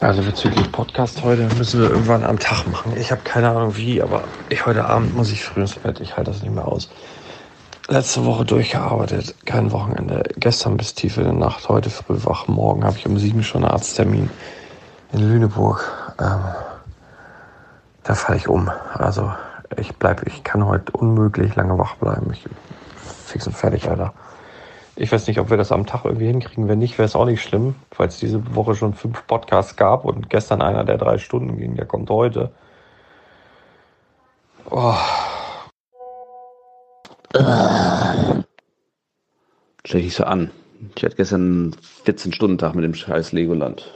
Also bezüglich Podcast heute müssen wir irgendwann am Tag machen. Ich habe keine Ahnung wie, aber ich heute Abend muss ich früh ins Bett. Ich halte das nicht mehr aus. Letzte Woche durchgearbeitet, kein Wochenende. Gestern bis tief in der Nacht, heute früh wach. Morgen habe ich um sieben schon einen Arzttermin in Lüneburg. Ähm, da falle ich um. Also ich bleib, ich kann heute unmöglich lange wach bleiben. Ich fix und fertig, Alter. Ich weiß nicht, ob wir das am Tag irgendwie hinkriegen. Wenn nicht, wäre es auch nicht schlimm, weil es diese Woche schon fünf Podcasts gab und gestern einer, der drei Stunden ging, der kommt heute. Oh. Stell dich so an. Ich hatte gestern einen 14-Stunden-Tag mit dem scheiß Legoland.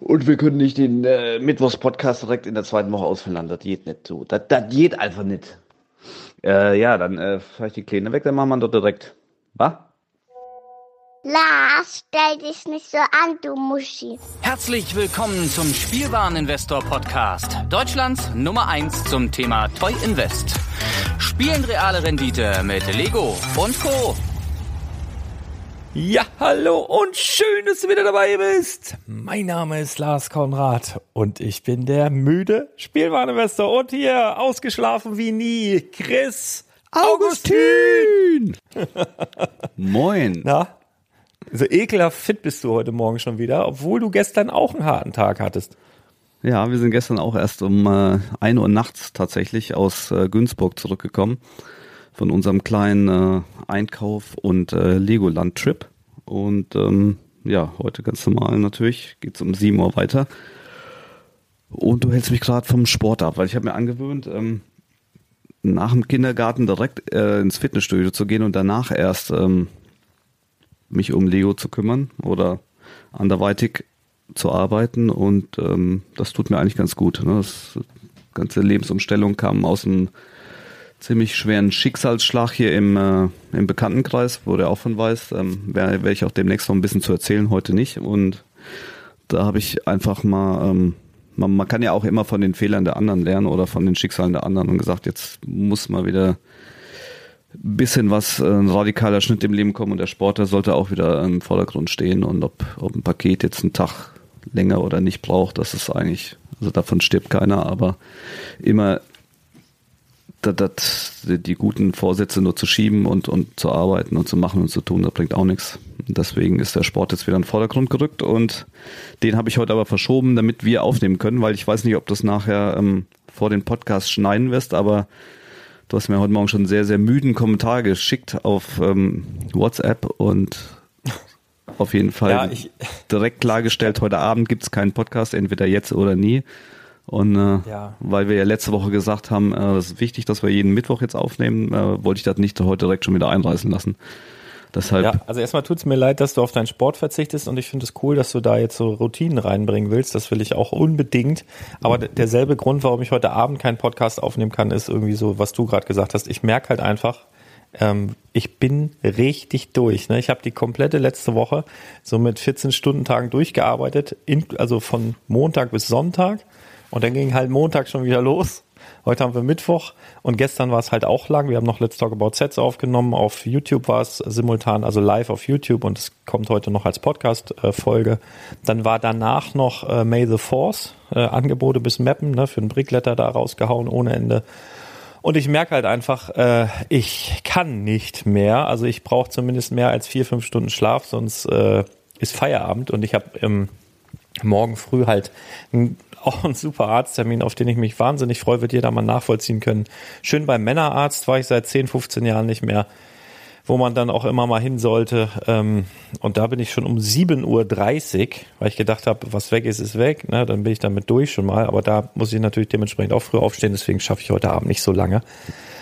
Und wir können nicht den äh, Mittwochs-Podcast direkt in der zweiten Woche ausfallen. Das geht nicht so. Das, das geht einfach nicht. Äh, ja, dann äh, fahre ich die Kleine weg, dann machen wir dort direkt. Was? Lars, stell dich nicht so an, du Muschi. Herzlich willkommen zum Spielwareninvestor Podcast. Deutschlands Nummer 1 zum Thema Toy Invest. Spielen reale Rendite mit Lego und Co. Ja, hallo und schön, dass du wieder dabei bist. Mein Name ist Lars Konrad und ich bin der müde Spielwareninvestor und hier ausgeschlafen wie nie Chris Augustin. Moin. Na, so ekelhaft fit bist du heute Morgen schon wieder, obwohl du gestern auch einen harten Tag hattest. Ja, wir sind gestern auch erst um äh, 1 Uhr nachts tatsächlich aus äh, Günzburg zurückgekommen von unserem kleinen äh, Einkauf und äh, Legoland-Trip. Und ähm, ja, heute ganz normal natürlich, geht's um 7 Uhr weiter. Und du hältst mich gerade vom Sport ab, weil ich habe mir angewöhnt, ähm, nach dem Kindergarten direkt äh, ins Fitnessstudio zu gehen und danach erst ähm, mich um Lego zu kümmern oder anderweitig zu arbeiten und ähm, das tut mir eigentlich ganz gut. Ne? Das ganze Lebensumstellung kam aus einem ziemlich schweren Schicksalsschlag hier im, äh, im Bekanntenkreis, wo der auch von weiß. Ähm, Werde werd ich auch demnächst noch ein bisschen zu erzählen, heute nicht. Und da habe ich einfach mal, ähm, man, man kann ja auch immer von den Fehlern der anderen lernen oder von den Schicksalen der anderen und gesagt, jetzt muss mal wieder bisschen was, äh, ein radikaler Schnitt im Leben kommen und der Sportler sollte auch wieder im Vordergrund stehen und ob, ob ein Paket jetzt einen Tag länger oder nicht braucht, das ist eigentlich, also davon stirbt keiner, aber immer das, das, die guten Vorsätze nur zu schieben und, und zu arbeiten und zu machen und zu tun, das bringt auch nichts. Deswegen ist der Sport jetzt wieder in den Vordergrund gerückt und den habe ich heute aber verschoben, damit wir aufnehmen können, weil ich weiß nicht, ob du es nachher ähm, vor den Podcast schneiden wirst, aber du hast mir heute Morgen schon einen sehr, sehr müden Kommentar geschickt auf ähm, WhatsApp und auf jeden Fall Ja, ich- direkt klargestellt, heute Abend gibt es keinen Podcast, entweder jetzt oder nie. Und äh, Ja. weil wir ja letzte Woche gesagt haben, äh, es ist wichtig, dass wir jeden Mittwoch jetzt aufnehmen, äh, wollte ich das nicht heute direkt schon wieder einreißen lassen. Deshalb, Ja, also erstmal tut's mir leid, dass du auf deinen Sport verzichtest und ich finde es cool, dass du da jetzt so Routinen reinbringen willst. Das will ich auch unbedingt. Aber derselbe Grund, warum ich heute Abend keinen Podcast aufnehmen kann, ist irgendwie so, was du gerade gesagt hast. Ich merke halt einfach, ähm, ich bin richtig durch. Ne? Ich habe die komplette letzte Woche so mit 14 Stundentagen durchgearbeitet, in, also von Montag bis Sonntag. Und dann ging halt Montag schon wieder los. Heute haben wir Mittwoch und gestern war es halt auch lang. Wir haben noch Let's Talk About Sets aufgenommen. Auf YouTube war es simultan, also live auf YouTube und es kommt heute noch als Podcast-Folge. Dann war danach noch äh, May the Force, äh, Angebote bis Mappen, ne, für einen Brickletter da rausgehauen ohne Ende. Und ich merke halt einfach, äh, ich kann nicht mehr. Also ich brauche zumindest mehr als vier, fünf Stunden Schlaf, sonst äh, ist Feierabend und ich habe ähm, morgen früh halt ein, auch einen super Arzttermin, auf den ich mich wahnsinnig freue, wird jeder mal nachvollziehen können. Schön beim Männerarzt war ich seit 10, 15 Jahren nicht mehr, wo man dann auch immer mal hin sollte. Ähm, und da bin ich schon um 7.30 Uhr, weil ich gedacht habe, was weg ist, ist weg. Ne? Dann bin ich damit durch schon mal. Aber da muss ich natürlich dementsprechend auch früh aufstehen, deswegen schaffe ich heute Abend nicht so lange.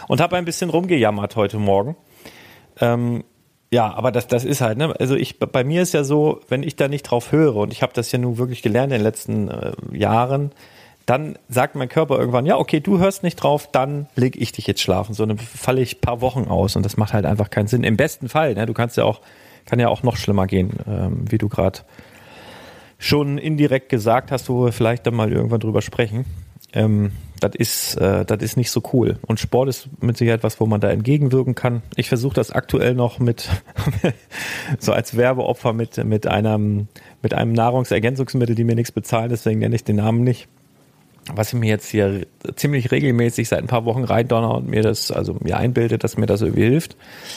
Und habe ein bisschen rumgejammert heute Morgen. Ähm, ja, aber das, das ist halt, ne? Also ich, bei mir ist ja so, wenn ich da nicht drauf höre und ich habe das ja nun wirklich gelernt in den letzten äh, Jahren, dann sagt mein Körper irgendwann, ja, okay, du hörst nicht drauf, dann leg ich dich jetzt schlafen. So, dann falle ich ein paar Wochen aus und das macht halt einfach keinen Sinn. Im besten Fall, ne? Du kannst ja auch, kann ja auch noch schlimmer gehen, ähm, wie du gerade schon indirekt gesagt hast, wo wir vielleicht dann mal irgendwann drüber sprechen. Ähm, das ist, äh, das ist nicht so cool. Und Sport ist mit Sicherheit was, wo man da entgegenwirken kann. Ich versuche das aktuell noch mit, so als Werbeopfer mit, mit einem, mit einem Nahrungsergänzungsmittel, die mir nichts bezahlen, deswegen nenne ich den Namen nicht. Was ich mir jetzt hier ziemlich regelmäßig seit ein paar Wochen reindonner und mir das, also mir einbildet, dass mir das irgendwie hilft.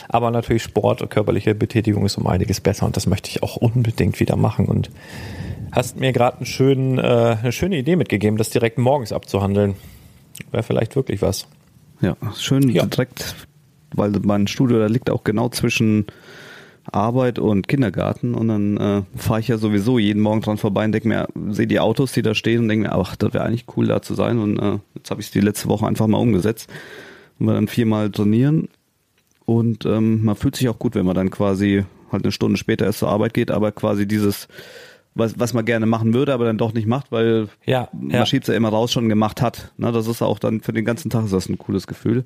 Aber natürlich Sport und körperliche Betätigung ist um einiges besser und das möchte ich auch unbedingt wieder machen. Und hast mir gerade äh, eine schöne Idee mitgegeben, das direkt morgens abzuhandeln. Wäre vielleicht wirklich was. Ja, schön ja. direkt, weil mein Studio, da liegt auch genau zwischen Arbeit und Kindergarten und dann äh, fahre ich ja sowieso jeden Morgen dran vorbei und denke mir, sehe die Autos, die da stehen und denke mir, ach, das wäre eigentlich cool da zu sein und äh, jetzt habe ich es die letzte Woche einfach mal umgesetzt und wir dann viermal trainieren und ähm, man fühlt sich auch gut, wenn man dann quasi halt eine Stunde später erst zur Arbeit geht, aber quasi dieses was, was man gerne machen würde, aber dann doch nicht macht, weil ja, man ja. schiebt es ja immer raus schon gemacht hat. Ne, das ist auch dann für den ganzen Tag ist das ein cooles Gefühl.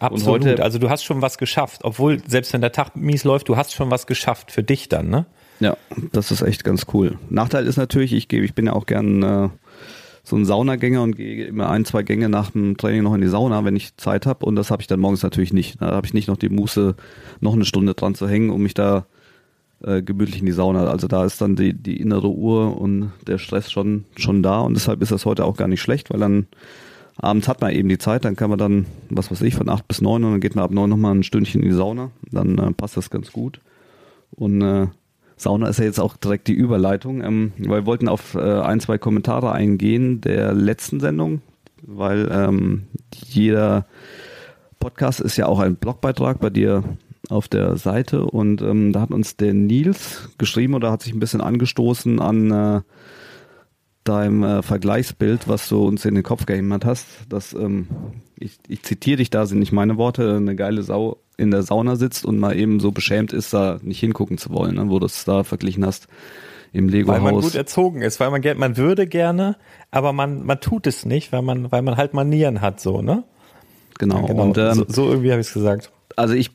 Absolut. Heute, also du hast schon was geschafft, obwohl selbst wenn der Tag mies läuft, du hast schon was geschafft für dich dann, ne? Ja, das ist echt ganz cool. Nachteil ist natürlich, ich gebe, ich bin ja auch gern äh, so ein Saunagänger und gehe immer ein, zwei Gänge nach dem Training noch in die Sauna, wenn ich Zeit habe. Und das habe ich dann morgens natürlich nicht. Da habe ich nicht noch die Muße, noch eine Stunde dran zu hängen, um mich da äh, gemütlich in die Sauna. Also da ist dann die, die innere Uhr und der Stress schon, schon da und deshalb ist das heute auch gar nicht schlecht, weil dann abends hat man eben die Zeit, dann kann man dann, was weiß ich, von acht bis neun und dann geht man ab neun nochmal ein Stündchen in die Sauna, dann äh, passt das ganz gut. Und äh, Sauna ist ja jetzt auch direkt die Überleitung, ähm, weil wir wollten auf äh, ein, zwei Kommentare eingehen der letzten Sendung, weil ähm, jeder Podcast ist ja auch ein Blogbeitrag bei dir auf der Seite und ähm, da hat uns der Nils geschrieben oder hat sich ein bisschen angestoßen an äh, deinem äh, Vergleichsbild, was du uns in den Kopf gehämmert hast. dass ähm, ich, ich zitiere dich, da sind nicht meine Worte, eine geile Sau in der Sauna sitzt und mal eben so beschämt ist, da nicht hingucken zu wollen, ne, wo du es da verglichen hast im Lego-Haus. Weil man gut erzogen ist, weil man, man würde gerne, aber man, man tut es nicht, weil man, weil man halt Manieren hat, so, ne? Genau. Ja, genau. Und, ähm, so, so irgendwie habe ich es gesagt. Also ich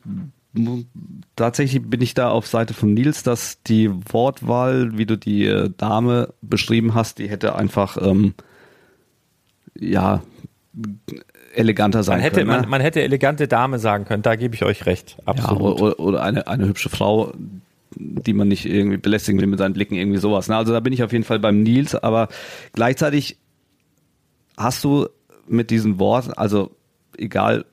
tatsächlich bin ich da auf Seite von Nils, dass die Wortwahl, wie du die äh, Dame beschrieben hast, die hätte einfach ähm, ja eleganter sein man hätte, können. Man, ne? man, hätte elegante Dame sagen können, da gebe ich euch recht. Absolut. Ja, oder, oder eine, eine hübsche Frau, die man nicht irgendwie belästigen will mit seinen Blicken, irgendwie sowas. Ne? Also da bin ich auf jeden Fall beim Nils, aber gleichzeitig hast du mit diesen Worten, also egal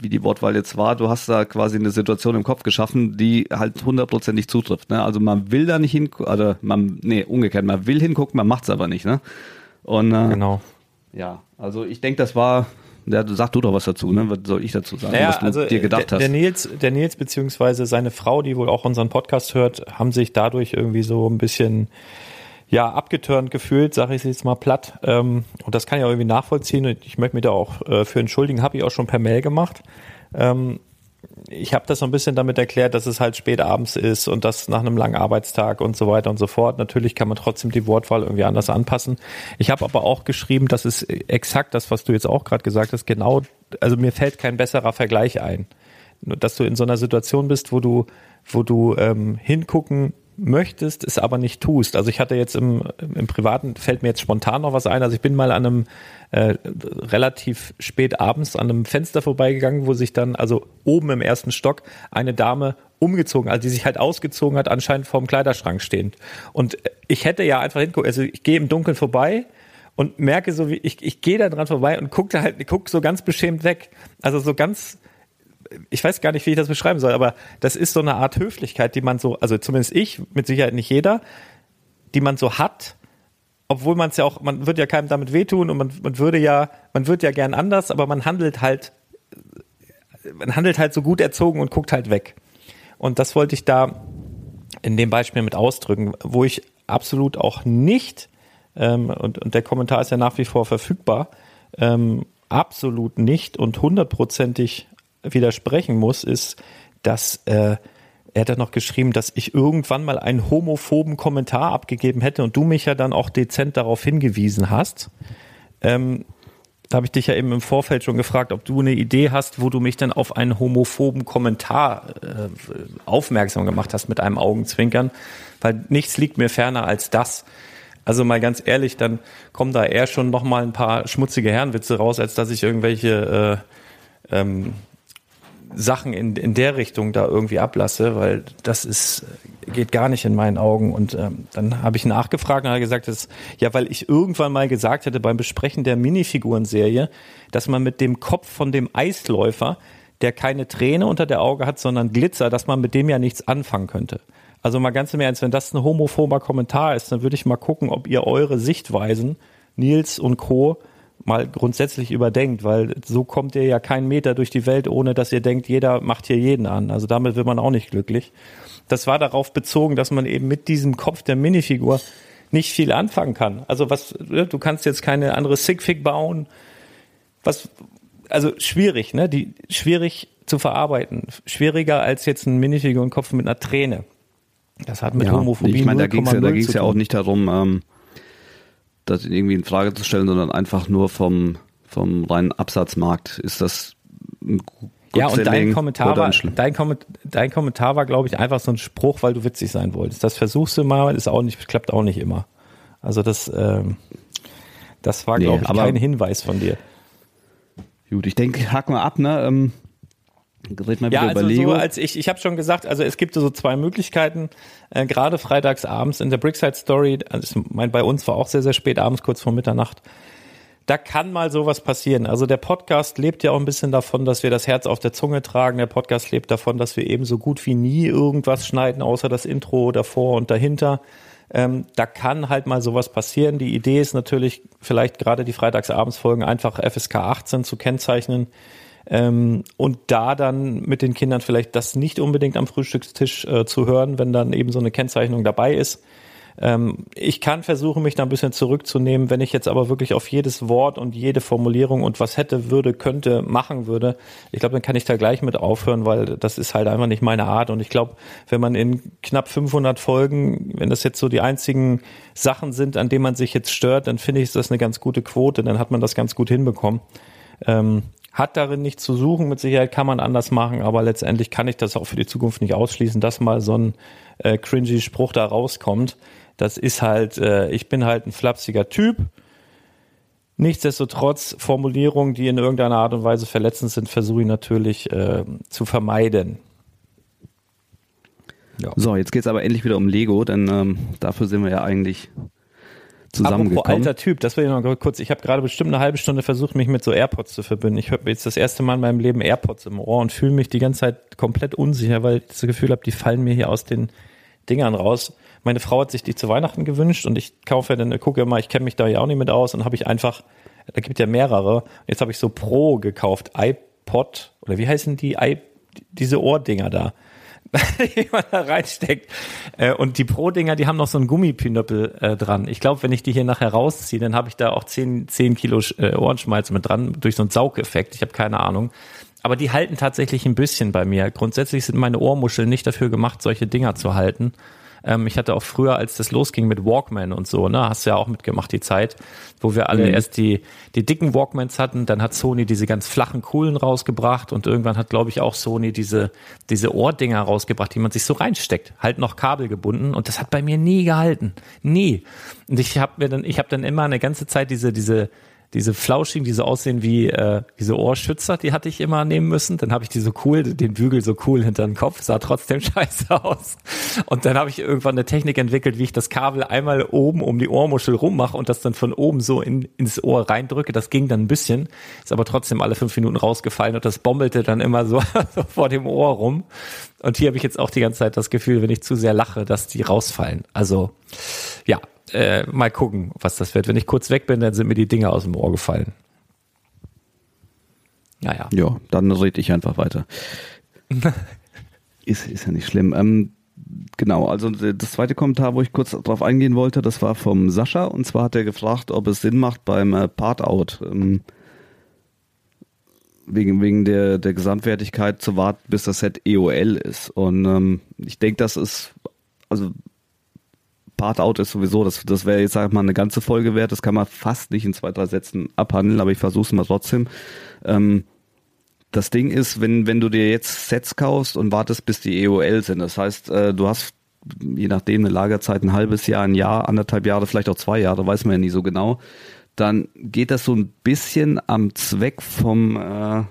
wie die Wortwahl jetzt war, du hast da quasi eine Situation im Kopf geschaffen, die halt hundertprozentig zutrifft. Ne? Also man will da nicht hingucken, also man, nee, umgekehrt, man will hingucken, man macht es aber nicht. Ne? Und, äh, genau. Ja, also ich denke, das war, ja, sag du doch was dazu, ne? Was soll ich dazu sagen, naja, was du also dir gedacht der, hast? Der Nils, der Nils beziehungsweise seine Frau, die wohl auch unseren Podcast hört, haben sich dadurch irgendwie so ein bisschen ja, abgeturnt gefühlt, sage ich jetzt mal platt. Ähm, und das kann ich auch irgendwie nachvollziehen. Und ich möchte mich da auch äh, für entschuldigen, habe ich auch schon per Mail gemacht. Ähm, ich habe das so ein bisschen damit erklärt, dass es halt spät abends ist und das nach einem langen Arbeitstag und so weiter und so fort. Natürlich kann man trotzdem die Wortwahl irgendwie anders anpassen. Ich habe aber auch geschrieben, das ist exakt das, was du jetzt auch gerade gesagt hast, genau, also mir fällt kein besserer Vergleich ein. Dass du in so einer Situation bist, wo du, wo du ähm, hingucken möchtest, es aber nicht tust. Also ich hatte jetzt im, im Privaten, fällt mir jetzt spontan noch was ein. Also ich bin mal an einem äh, relativ spät abends an einem Fenster vorbeigegangen, wo sich dann, also oben im ersten Stock, eine Dame umgezogen, also die sich halt ausgezogen hat, anscheinend vorm Kleiderschrank stehend. Und ich hätte ja einfach hingucken, also ich gehe im Dunkeln vorbei und merke so, wie ich, ich gehe da dran vorbei und gucke halt, guck so ganz beschämt weg. Also so ganz ich weiß gar nicht, wie ich das beschreiben soll, aber das ist so eine Art Höflichkeit, die man so, also zumindest ich, mit Sicherheit nicht jeder, die man so hat, obwohl man es ja auch, man wird ja keinem damit wehtun und man, man würde ja, man wird ja gern anders, aber man handelt halt, man handelt halt so gut erzogen und guckt halt weg. Und das wollte ich da in dem Beispiel mit ausdrücken, wo ich absolut auch nicht, ähm, und, und der Kommentar ist ja nach wie vor verfügbar, ähm, absolut nicht und hundertprozentig widersprechen muss, ist, dass äh, er hat dann noch geschrieben, dass ich irgendwann mal einen homophoben Kommentar abgegeben hätte und du mich ja dann auch dezent darauf hingewiesen hast. Ähm, da habe ich dich ja eben im Vorfeld schon gefragt, ob du eine Idee hast, wo du mich dann auf einen homophoben Kommentar äh, aufmerksam gemacht hast mit einem Augenzwinkern, weil nichts liegt mir ferner als das. Also mal ganz ehrlich, dann kommen da eher schon noch mal ein paar schmutzige Herrenwitze raus, als dass ich irgendwelche äh, ähm, Sachen in, in der Richtung da irgendwie ablasse, weil das ist geht gar nicht in meinen Augen. Und ähm, dann habe ich nachgefragt und hat gesagt, dass, ja, weil ich irgendwann mal gesagt hätte beim Besprechen der Minifigurenserie, dass man mit dem Kopf von dem Eisläufer, der keine Träne unter der Auge hat, sondern Glitzer, dass man mit dem ja nichts anfangen könnte. Also mal ganz im Ernst, wenn das ein homophober Kommentar ist, dann würde ich mal gucken, ob ihr eure Sichtweisen, Nils und Co., mal grundsätzlich überdenkt, weil so kommt ihr ja keinen Meter durch die Welt, ohne dass ihr denkt, jeder macht hier jeden an. Also damit wird man auch nicht glücklich. Das war darauf bezogen, dass man eben mit diesem Kopf der Minifigur nicht viel anfangen kann. Also was, ne, du kannst jetzt keine andere Sigfig bauen. Was, also schwierig, ne? Die, schwierig zu verarbeiten. Schwieriger als jetzt ein Minifigurenkopf mit einer Träne. Das hat mit ja, Homophobie Ich meine, da ging es ja, da ging's ja auch nicht darum, ähm, das irgendwie in Frage zu stellen, sondern einfach nur vom, vom reinen Absatzmarkt. Ist das ein ja, und dein Kommentar, war, dein, Kommentar, dein Kommentar war, glaube ich, einfach so ein Spruch, weil du witzig sein wolltest. Das versuchst du mal, ist auch nicht, klappt auch nicht immer. Also das, ähm, das war, glaube nee, ich, kein Hinweis von dir. Gut, ich denke, hack mal ab, ne? Ähm, Red mal ja, also so als ich, ich habe schon gesagt, also es gibt so zwei Möglichkeiten, äh, gerade freitags abends in der Brickside Story, also ich mein, bei uns war auch sehr, sehr spät abends, kurz vor Mitternacht, da kann mal sowas passieren. Also der Podcast lebt ja auch ein bisschen davon, dass wir das Herz auf der Zunge tragen. Der Podcast lebt davon, dass wir eben so gut wie nie irgendwas schneiden, außer das Intro davor und dahinter. Ähm, da kann halt mal sowas passieren. Die Idee ist natürlich, vielleicht gerade die Freitagsabendsfolgen einfach FSK 18 zu kennzeichnen ähm, und da dann mit den Kindern vielleicht das nicht unbedingt am Frühstückstisch äh, zu hören, wenn dann eben so eine Kennzeichnung dabei ist. Ähm, ich kann versuchen, mich da ein bisschen zurückzunehmen. Wenn ich jetzt aber wirklich auf jedes Wort und jede Formulierung und was hätte, würde, könnte, machen würde, ich glaube, dann kann ich da gleich mit aufhören, weil das ist halt einfach nicht meine Art. Und ich glaube, wenn man in knapp 500 Folgen, wenn das jetzt so die einzigen Sachen sind, an denen man sich jetzt stört, dann finde ich, ist das eine ganz gute Quote. Dann hat man das ganz gut hinbekommen. Ähm, hat darin nichts zu suchen. Mit Sicherheit kann man anders machen, aber letztendlich kann ich das auch für die Zukunft nicht ausschließen, dass mal so ein äh, cringy Spruch da rauskommt. Das ist halt, äh, ich bin halt ein flapsiger Typ. Nichtsdestotrotz Formulierungen, die in irgendeiner Art und Weise verletzend sind, versuche ich natürlich äh, zu vermeiden. Ja. So, jetzt geht es aber endlich wieder um Lego, denn ähm, dafür sind wir ja eigentlich zusammengekommen. Apropos alter Typ, das will ich noch kurz. Ich habe gerade bestimmt eine halbe Stunde versucht, mich mit so AirPods zu verbinden. Ich höre jetzt das erste Mal in meinem Leben AirPods im Ohr und fühle mich die ganze Zeit komplett unsicher, weil ich das Gefühl habe, die fallen mir hier aus den Dingern raus. Meine Frau hat sich die zu Weihnachten gewünscht und ich kaufe ja dann, gucke mal, ich kenne mich da ja auch nicht mit aus und habe ich einfach, da gibt ja mehrere. Jetzt habe ich so Pro gekauft, iPod oder wie heißen die, I, diese Ohrdinger da. die da reinsteckt. Äh, und die Pro-Dinger, die haben noch so einen Gummipinöppel äh, dran. Ich glaube, wenn ich die hier nachher rausziehe, dann habe ich da auch 10, 10 Kilo äh, Ohrenschmalz mit dran, durch so einen Saugeffekt. Ich habe keine Ahnung. Aber die halten tatsächlich ein bisschen bei mir. Grundsätzlich sind meine Ohrmuscheln nicht dafür gemacht, solche Dinger zu halten. Ähm, ich hatte auch früher, als das losging mit Walkman und so, ne, hast du ja auch mitgemacht, die Zeit, wo wir alle mhm. erst die, die dicken Walkmans hatten, dann hat Sony diese ganz flachen, coolen rausgebracht und irgendwann hat, glaube ich, auch Sony diese, diese Ohrdinger rausgebracht, die man sich so reinsteckt, halt noch kabelgebunden und das hat bei mir nie gehalten. Nie. Und ich habe mir dann, ich habe dann immer eine ganze Zeit diese, diese, diese flauschigen, die so aussehen wie äh, diese Ohrschützer, die hatte ich immer nehmen müssen. Dann habe ich die so cool, den Bügel so cool hinter den Kopf, sah trotzdem scheiße aus. Und dann habe ich irgendwann eine Technik entwickelt, wie ich das Kabel einmal oben um die Ohrmuschel rummache und das dann von oben so in, ins Ohr reindrücke. Das ging dann ein bisschen, ist aber trotzdem alle fünf Minuten rausgefallen und das bombelte dann immer so, so vor dem Ohr rum. Und hier habe ich jetzt auch die ganze Zeit das Gefühl, wenn ich zu sehr lache, dass die rausfallen. Also ja, äh, mal gucken, was das wird. Wenn ich kurz weg bin, dann sind mir die Dinge aus dem Ohr gefallen. Naja. Ja, dann rede ich einfach weiter. ist, ist ja nicht schlimm. Ähm, genau, also das zweite Kommentar, wo ich kurz drauf eingehen wollte, das war vom Sascha und zwar hat er gefragt, ob es Sinn macht beim äh, Part-Out ähm, wegen, wegen der, der Gesamtwertigkeit zu warten, bis das Set EOL ist. Und ähm, ich denke, das ist, also Part-Out ist sowieso, das, das wäre jetzt, sag ich mal, eine ganze Folge wert. Das kann man fast nicht in zwei, drei Sätzen abhandeln, aber ich versuche es mal trotzdem. Ähm, das Ding ist, wenn, wenn du dir jetzt Sets kaufst und wartest, bis die EOL sind, das heißt, äh, du hast je nachdem eine Lagerzeit ein halbes Jahr, ein Jahr, anderthalb Jahre, vielleicht auch zwei Jahre, weiß man ja nie so genau, dann geht das so ein bisschen am Zweck vom äh,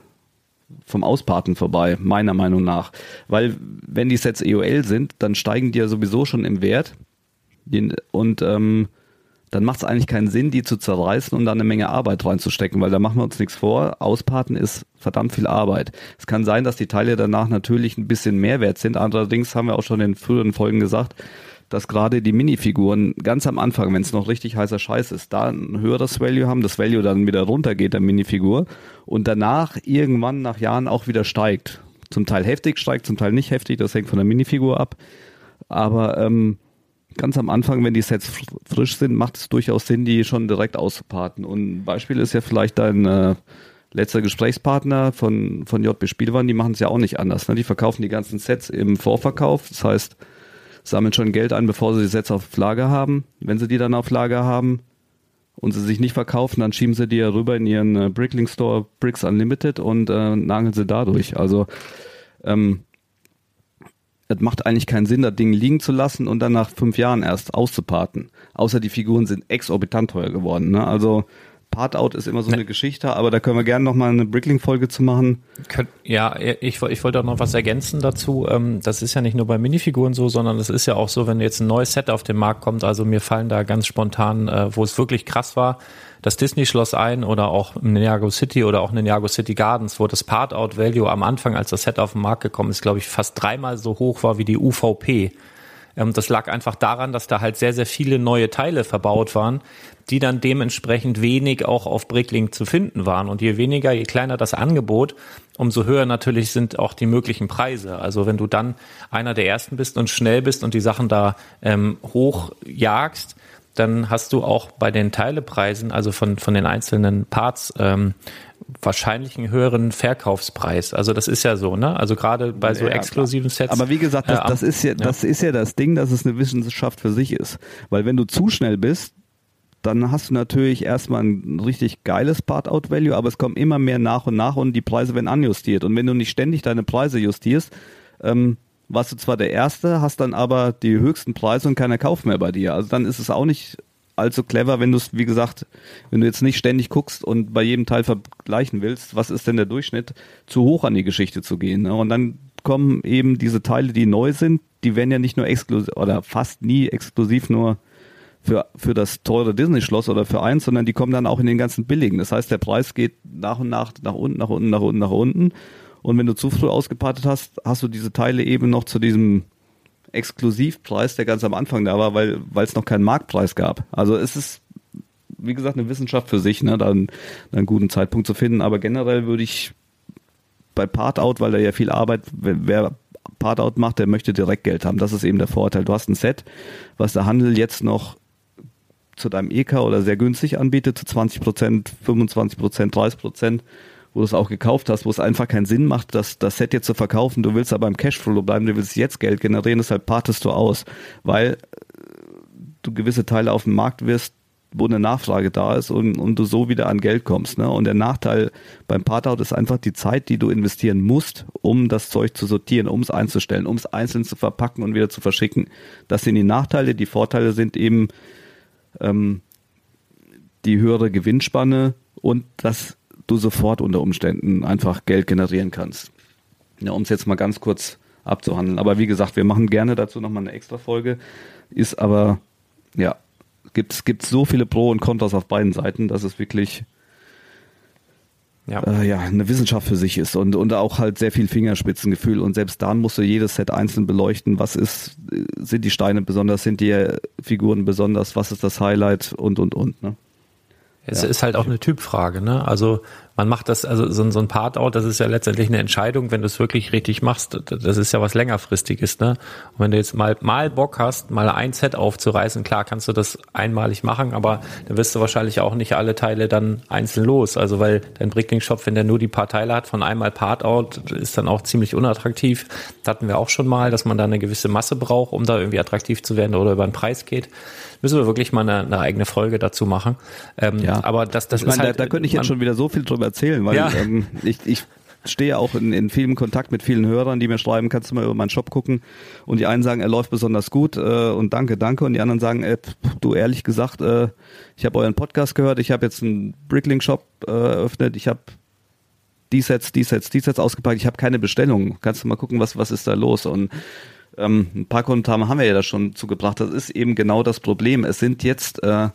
vom Ausparten vorbei, meiner Meinung nach. Weil wenn die Sets EOL sind, dann steigen die ja sowieso schon im Wert. Und ähm, dann macht es eigentlich keinen Sinn, die zu zerreißen und da eine Menge Arbeit reinzustecken, weil da machen wir uns nichts vor. Ausparten ist verdammt viel Arbeit. Es kann sein, dass die Teile danach natürlich ein bisschen mehr wert sind. Allerdings haben wir auch schon in früheren Folgen gesagt, dass gerade die Minifiguren ganz am Anfang, wenn es noch richtig heißer Scheiß ist, da ein höheres Value haben, das Value dann wieder runtergeht der Minifigur und danach irgendwann nach Jahren auch wieder steigt. Zum Teil heftig steigt, zum Teil nicht heftig, das hängt von der Minifigur ab. Aber ähm, ganz am Anfang, wenn die Sets frisch sind, macht es durchaus Sinn, die schon direkt auszuparten. Und ein Beispiel ist ja vielleicht dein äh, letzter Gesprächspartner von, von JB Spielwaren, die machen es ja auch nicht anders. Ne? Die verkaufen die ganzen Sets im Vorverkauf. Das heißt, sammeln schon Geld ein, bevor sie die Sets auf Lager haben. Wenn sie die dann auf Lager haben und sie sich nicht verkaufen, dann schieben sie die ja rüber in ihren äh, Brickling Store Bricks Unlimited und äh, nageln sie dadurch. Also ähm, es macht eigentlich keinen Sinn, das Ding liegen zu lassen und dann nach fünf Jahren erst auszuparten. Außer die Figuren sind exorbitant teuer geworden. Ne? Also Part-Out ist immer so eine Geschichte, aber da können wir gerne nochmal eine Brickling-Folge zu machen. Ja, ich, ich wollte auch noch was ergänzen dazu. Ähm, das ist ja nicht nur bei Minifiguren so, sondern es ist ja auch so, wenn jetzt ein neues Set auf den Markt kommt. Also mir fallen da ganz spontan, äh, wo es wirklich krass war, das Disney-Schloss ein oder auch Ninjago City oder auch Ninjago City Gardens, wo das Part-Out-Value am Anfang, als das Set auf den Markt gekommen ist, glaube ich, fast dreimal so hoch war wie die UVP. Ähm, das lag einfach daran, dass da halt sehr, sehr viele neue Teile verbaut waren, die dann dementsprechend wenig auch auf Bricklink zu finden waren. Und je weniger, je kleiner das Angebot, umso höher natürlich sind auch die möglichen Preise. Also wenn du dann einer der ersten bist und schnell bist und die Sachen da ähm, hochjagst, dann hast du auch bei den Teilepreisen, also von, von den einzelnen Parts, ähm, wahrscheinlich einen höheren Verkaufspreis. Also das ist ja so, ne? Also gerade bei so ja, exklusiven Sets. Aber wie gesagt, das, das ist ja, ja, das ist ja das Ding, dass es eine Wissenschaft für sich ist. Weil wenn du zu schnell bist, dann hast du natürlich erstmal ein richtig geiles Part-Out-Value, aber es kommen immer mehr nach und nach und die Preise werden anjustiert. Und wenn du nicht ständig deine Preise justierst, ähm, warst du zwar der Erste, hast dann aber die höchsten Preise und keiner kauft mehr bei dir. Also dann ist es auch nicht allzu clever, wenn du es, wie gesagt, wenn du jetzt nicht ständig guckst und bei jedem Teil vergleichen willst, was ist denn der Durchschnitt, zu hoch an die Geschichte zu gehen. Ne? Und dann kommen eben diese Teile, die neu sind, die werden ja nicht nur exklusiv oder fast nie exklusiv nur für, für das teure Disney-Schloss oder für eins, sondern die kommen dann auch in den ganzen billigen. Das heißt, der Preis geht nach und nach nach unten, nach unten, nach unten, nach unten. Und wenn du zu früh ausgepartet hast, hast du diese Teile eben noch zu diesem Exklusivpreis, der ganz am Anfang da war, weil es noch keinen Marktpreis gab. Also es ist wie gesagt eine Wissenschaft für sich, ne, dann einen guten Zeitpunkt zu finden. Aber generell würde ich bei Part-Out, weil da ja viel Arbeit, wer Part-Out macht, der möchte direkt Geld haben. Das ist eben der Vorteil. Du hast ein Set, was der Handel jetzt noch zu deinem EK oder sehr günstig anbietet, zu 20 Prozent, 25 Prozent, 30 Prozent wo du es auch gekauft hast, wo es einfach keinen Sinn macht, das, das Set jetzt zu verkaufen. Du willst aber im Cashflow bleiben, du willst jetzt Geld generieren, deshalb partest du aus, weil äh, du gewisse Teile auf dem Markt wirst, wo eine Nachfrage da ist und, und du so wieder an Geld kommst. Ne? Und der Nachteil beim Partout ist einfach die Zeit, die du investieren musst, um das Zeug zu sortieren, um es einzustellen, um es einzeln zu verpacken und wieder zu verschicken. Das sind die Nachteile. Die Vorteile sind eben ähm, die höhere Gewinnspanne und das du sofort unter Umständen einfach Geld generieren kannst. Ja, um es jetzt mal ganz kurz abzuhandeln. Aber wie gesagt, wir machen gerne dazu nochmal eine extra Folge. Ist aber, ja, gibt es gibt so viele Pro und Kontras auf beiden Seiten, dass es wirklich ja. Äh, ja, eine Wissenschaft für sich ist und, und auch halt sehr viel Fingerspitzengefühl und selbst dann musst du jedes Set einzeln beleuchten, was ist, sind die Steine besonders, sind die Figuren besonders, was ist das Highlight und und und, ne? Es ja. ist halt auch eine Typfrage, ne? Also man macht das, also so, so ein Part-Out, das ist ja letztendlich eine Entscheidung, wenn du es wirklich richtig machst, das ist ja was längerfristiges, ne? Und wenn du jetzt mal, mal Bock hast, mal ein Set aufzureißen, klar kannst du das einmalig machen, aber dann wirst du wahrscheinlich auch nicht alle Teile dann einzeln los. Also weil dein Bricklink-Shop, wenn der nur die paar Teile hat von einmal Part-Out, ist dann auch ziemlich unattraktiv. Das hatten wir auch schon mal, dass man da eine gewisse Masse braucht, um da irgendwie attraktiv zu werden oder über den Preis geht müssen wir wirklich mal eine, eine eigene Folge dazu machen. Ähm, ja. Aber das, das ich ist meine, halt, da, da könnte ich jetzt schon wieder so viel drüber erzählen, weil ja. ähm, ich, ich stehe auch in, in vielem Kontakt mit vielen Hörern, die mir schreiben, kannst du mal über meinen Shop gucken? Und die einen sagen, er läuft besonders gut äh, und danke, danke. Und die anderen sagen, äh, du ehrlich gesagt, äh, ich habe euren Podcast gehört, ich habe jetzt einen Brickling-Shop äh, eröffnet, ich habe die Sets, die Sets, die Sets ausgepackt, ich habe keine Bestellung. Kannst du mal gucken, was, was ist da los? Und ähm, ein paar Kommentare haben wir ja da schon zugebracht. Das ist eben genau das Problem. Es sind jetzt, äh,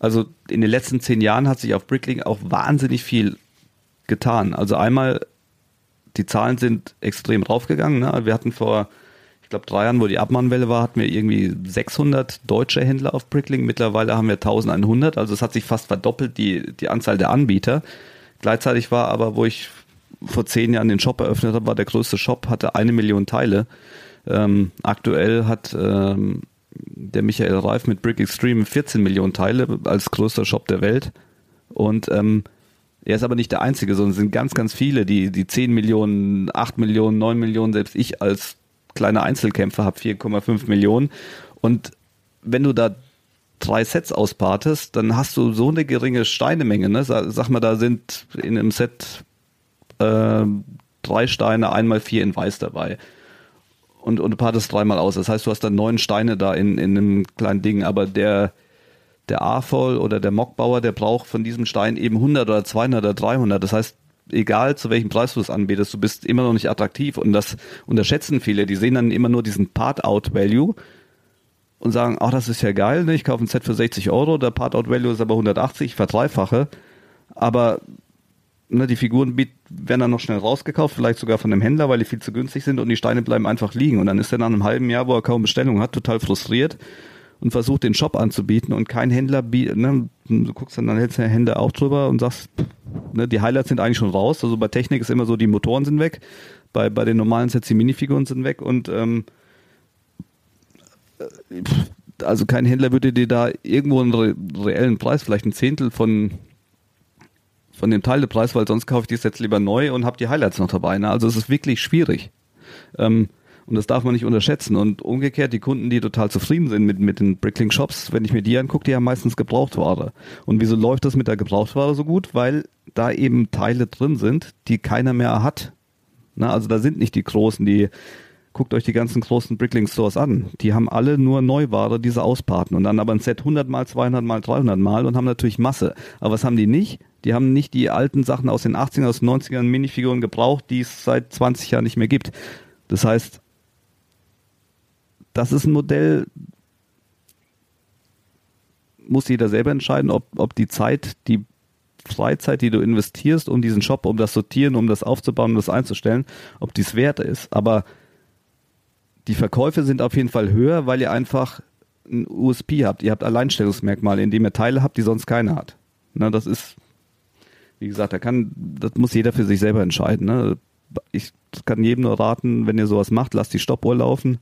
also in den letzten zehn Jahren hat sich auf Brickling auch wahnsinnig viel getan. Also einmal, die Zahlen sind extrem raufgegangen. Ne? Wir hatten vor, ich glaube, drei Jahren, wo die Abmahnwelle war, hatten wir irgendwie 600 deutsche Händler auf Brickling. Mittlerweile haben wir 1100. Also es hat sich fast verdoppelt, die, die Anzahl der Anbieter. Gleichzeitig war aber, wo ich vor zehn Jahren den Shop eröffnet habe, war der größte Shop, hatte eine Million Teile. Ähm, aktuell hat ähm, der Michael Reif mit Brick Extreme 14 Millionen Teile als größter Shop der Welt. Und ähm, er ist aber nicht der Einzige, sondern es sind ganz, ganz viele, die, die 10 Millionen, 8 Millionen, 9 Millionen, selbst ich als kleiner Einzelkämpfer habe 4,5 Millionen. Und wenn du da drei Sets auspartest, dann hast du so eine geringe Steinemenge. Ne? Sag, sag mal, da sind in einem Set äh, drei Steine, einmal vier in Weiß dabei und, und partest dreimal aus. Das heißt, du hast dann neun Steine da in, in einem kleinen Ding, aber der, der AFOL oder der Mockbauer, der braucht von diesem Stein eben 100 oder 200 oder 300. Das heißt, egal zu welchem Preis du es anbietest, du bist immer noch nicht attraktiv und das unterschätzen viele. Die sehen dann immer nur diesen Part-Out-Value und sagen, ach, das ist ja geil, ne? ich kaufe ein Set für 60 Euro, der Part-Out-Value ist aber 180, ich verdreifache. Aber ne, die Figuren werden dann noch schnell rausgekauft, vielleicht sogar von dem Händler, weil die viel zu günstig sind und die Steine bleiben einfach liegen. Und dann ist er nach einem halben Jahr, wo er kaum Bestellung hat, total frustriert und versucht den Shop anzubieten und kein Händler, ne, du guckst dann, dann hältst der Händler auch drüber und sagst, ne, die Highlights sind eigentlich schon raus. Also bei Technik ist immer so, die Motoren sind weg, bei, bei den normalen Sets die Minifiguren sind weg und ähm, also kein Händler würde dir da irgendwo einen reellen Preis, vielleicht ein Zehntel von von dem Teilepreis, weil sonst kaufe ich die Sets lieber neu und habe die Highlights noch dabei. Ne? Also es ist wirklich schwierig. Ähm, und das darf man nicht unterschätzen. Und umgekehrt, die Kunden, die total zufrieden sind mit, mit den Brickling Shops, wenn ich mir die angucke, die haben meistens Gebrauchtware. Und wieso läuft das mit der Gebrauchtware so gut? Weil da eben Teile drin sind, die keiner mehr hat. Na, also da sind nicht die großen, die guckt euch die ganzen großen Brickling Stores an. Die haben alle nur Neuware, diese ausparten und dann aber ein Set 100 mal, 200 mal, 300 mal und haben natürlich Masse. Aber was haben die nicht? Die haben nicht die alten Sachen aus den 80ern, aus den 90ern, Minifiguren gebraucht, die es seit 20 Jahren nicht mehr gibt. Das heißt, das ist ein Modell, muss jeder selber entscheiden, ob, ob die Zeit, die Freizeit, die du investierst, um diesen Shop, um das sortieren, um das aufzubauen, um das einzustellen, ob dies wert ist. Aber die Verkäufe sind auf jeden Fall höher, weil ihr einfach ein USP habt. Ihr habt Alleinstellungsmerkmale, indem ihr Teile habt, die sonst keiner hat. Na, das ist, wie gesagt, da kann, das muss jeder für sich selber entscheiden. Ne? Ich kann jedem nur raten, wenn ihr sowas macht, lasst die Stoppuhr laufen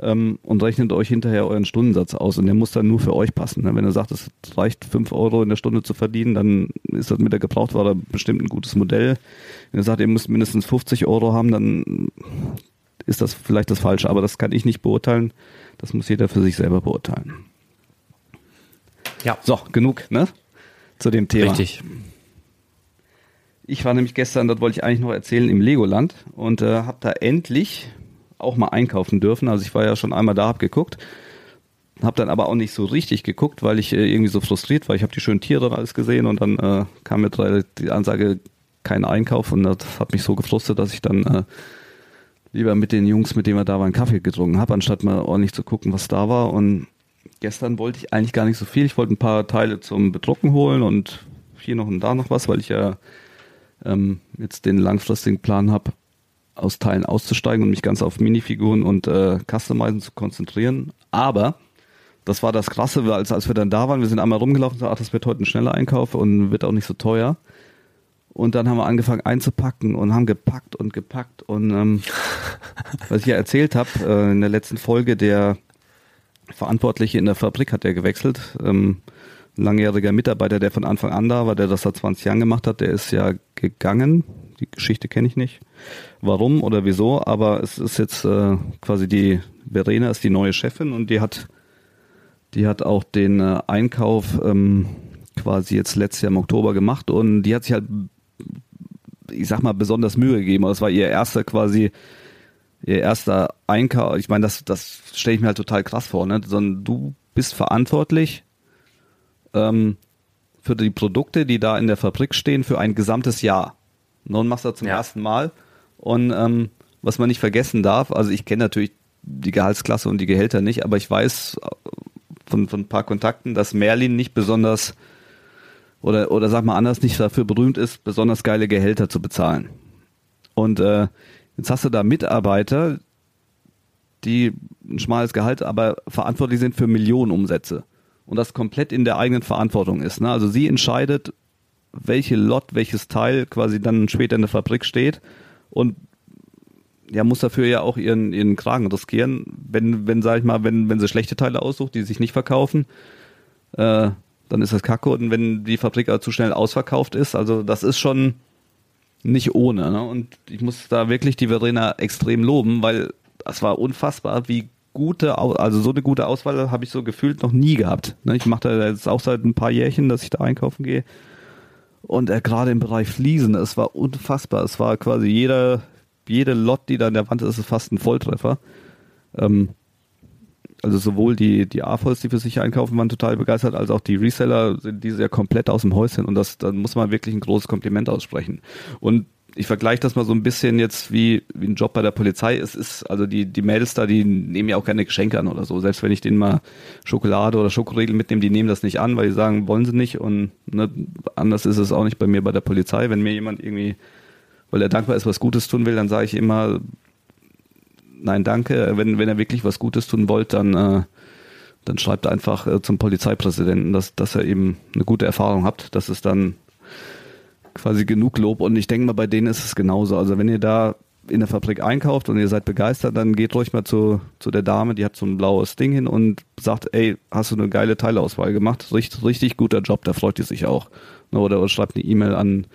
ähm, und rechnet euch hinterher euren Stundensatz aus und der muss dann nur für euch passen. Ne? Wenn ihr sagt, es reicht fünf Euro in der Stunde zu verdienen, dann ist das mit der Gebrauchtware bestimmt ein gutes Modell. Wenn ihr sagt, ihr müsst mindestens 50 Euro haben, dann ist das vielleicht das Falsche, aber das kann ich nicht beurteilen. Das muss jeder für sich selber beurteilen. Ja. So, genug, ne? Zu dem Thema. Richtig. Ich war nämlich gestern, das wollte ich eigentlich noch erzählen, im Legoland und äh, habe da endlich auch mal einkaufen dürfen. Also ich war ja schon einmal da, hab geguckt, habe dann aber auch nicht so richtig geguckt, weil ich äh, irgendwie so frustriert war. Ich habe die schönen Tiere und alles gesehen und dann äh, kam mir die Ansage, kein Einkauf und das hat mich so gefrustet, dass ich dann äh, lieber mit den Jungs, mit denen wir da waren, Kaffee getrunken habe, anstatt mal ordentlich zu gucken, was da war. Und gestern wollte ich eigentlich gar nicht so viel. Ich wollte ein paar Teile zum Bedrucken holen und hier noch und da noch was, weil ich ja ähm, jetzt den langfristigen Plan habe, aus Teilen auszusteigen und mich ganz auf Minifiguren und äh, Customizen zu konzentrieren. Aber das war das Krasse, als, als wir dann da waren, wir sind einmal rumgelaufen und gesagt, ach, das wird heute ein schneller Einkauf und wird auch nicht so teuer. Und dann haben wir angefangen einzupacken und haben gepackt und gepackt. Und ähm, was ich ja erzählt habe, äh, in der letzten Folge, der Verantwortliche in der Fabrik hat ja gewechselt. Ähm, ein langjähriger Mitarbeiter, der von Anfang an da war, der das seit 20 Jahren gemacht hat, der ist ja gegangen. Die Geschichte kenne ich nicht. Warum oder wieso, aber es ist jetzt äh, quasi die Verena ist die neue Chefin und die hat die hat auch den äh, Einkauf ähm, quasi jetzt letztes Jahr im Oktober gemacht und die hat sich halt ich sag mal, besonders Mühe gegeben. Das war ihr erster quasi, ihr erster Einkauf. Ich meine, das, das stelle ich mir halt total krass vor, ne? Sondern du bist verantwortlich ähm, für die Produkte, die da in der Fabrik stehen, für ein gesamtes Jahr. Und machst das zum ja. ersten Mal. Und ähm, was man nicht vergessen darf, also ich kenne natürlich die Gehaltsklasse und die Gehälter nicht, aber ich weiß äh, von, von ein paar Kontakten, dass Merlin nicht besonders oder, oder sag mal anders, nicht dafür berühmt ist, besonders geile Gehälter zu bezahlen. Und äh, jetzt hast du da Mitarbeiter, die ein schmales Gehalt, aber verantwortlich sind für Millionen Umsätze. Und das komplett in der eigenen Verantwortung ist. Ne? Also sie entscheidet, welche Lot, welches Teil quasi dann später in der Fabrik steht und ja, muss dafür ja auch ihren, ihren Kragen riskieren, wenn, wenn, sag ich mal, wenn, wenn sie schlechte Teile aussucht, die sich nicht verkaufen, äh, dann ist das Kacke. Und wenn die Fabrik zu schnell ausverkauft ist, also das ist schon nicht ohne. Ne? Und ich muss da wirklich die Verena extrem loben, weil das war unfassbar, wie gute, also so eine gute Auswahl habe ich so gefühlt noch nie gehabt. Ne? Ich mache da jetzt auch seit ein paar Jährchen, dass ich da einkaufen gehe. Und äh, gerade im Bereich Fliesen, es war unfassbar. Es war quasi jeder, jede Lot, die da in der Wand ist, ist fast ein Volltreffer. Ähm, also sowohl die, die AFOs, die für sich einkaufen, waren total begeistert, als auch die Reseller sind diese ja komplett aus dem Häuschen und das, da muss man wirklich ein großes Kompliment aussprechen. Und ich vergleiche das mal so ein bisschen jetzt wie, wie ein Job bei der Polizei. Es ist, also die, die Mädels da, die nehmen ja auch keine Geschenke an oder so. Selbst wenn ich denen mal Schokolade oder Schokoriegel mitnehme, die nehmen das nicht an, weil die sagen, wollen sie nicht. Und ne, anders ist es auch nicht bei mir bei der Polizei. Wenn mir jemand irgendwie weil er dankbar ist, was Gutes tun will, dann sage ich immer, nein, danke. Wenn, wenn er wirklich was Gutes tun wollt, dann, äh, dann schreibt einfach äh, zum Polizeipräsidenten, dass, dass er eben eine gute Erfahrung hat. Das ist dann quasi genug Lob. Und ich denke mal, bei denen ist es genauso. Also wenn ihr da in der Fabrik einkauft und ihr seid begeistert, dann geht ruhig mal zu, zu der Dame, die hat so ein blaues Ding hin und sagt, ey, hast du eine geile Teilauswahl gemacht? Richtig, richtig guter Job, da freut die sich auch. Oder, oder schreibt eine E-Mail an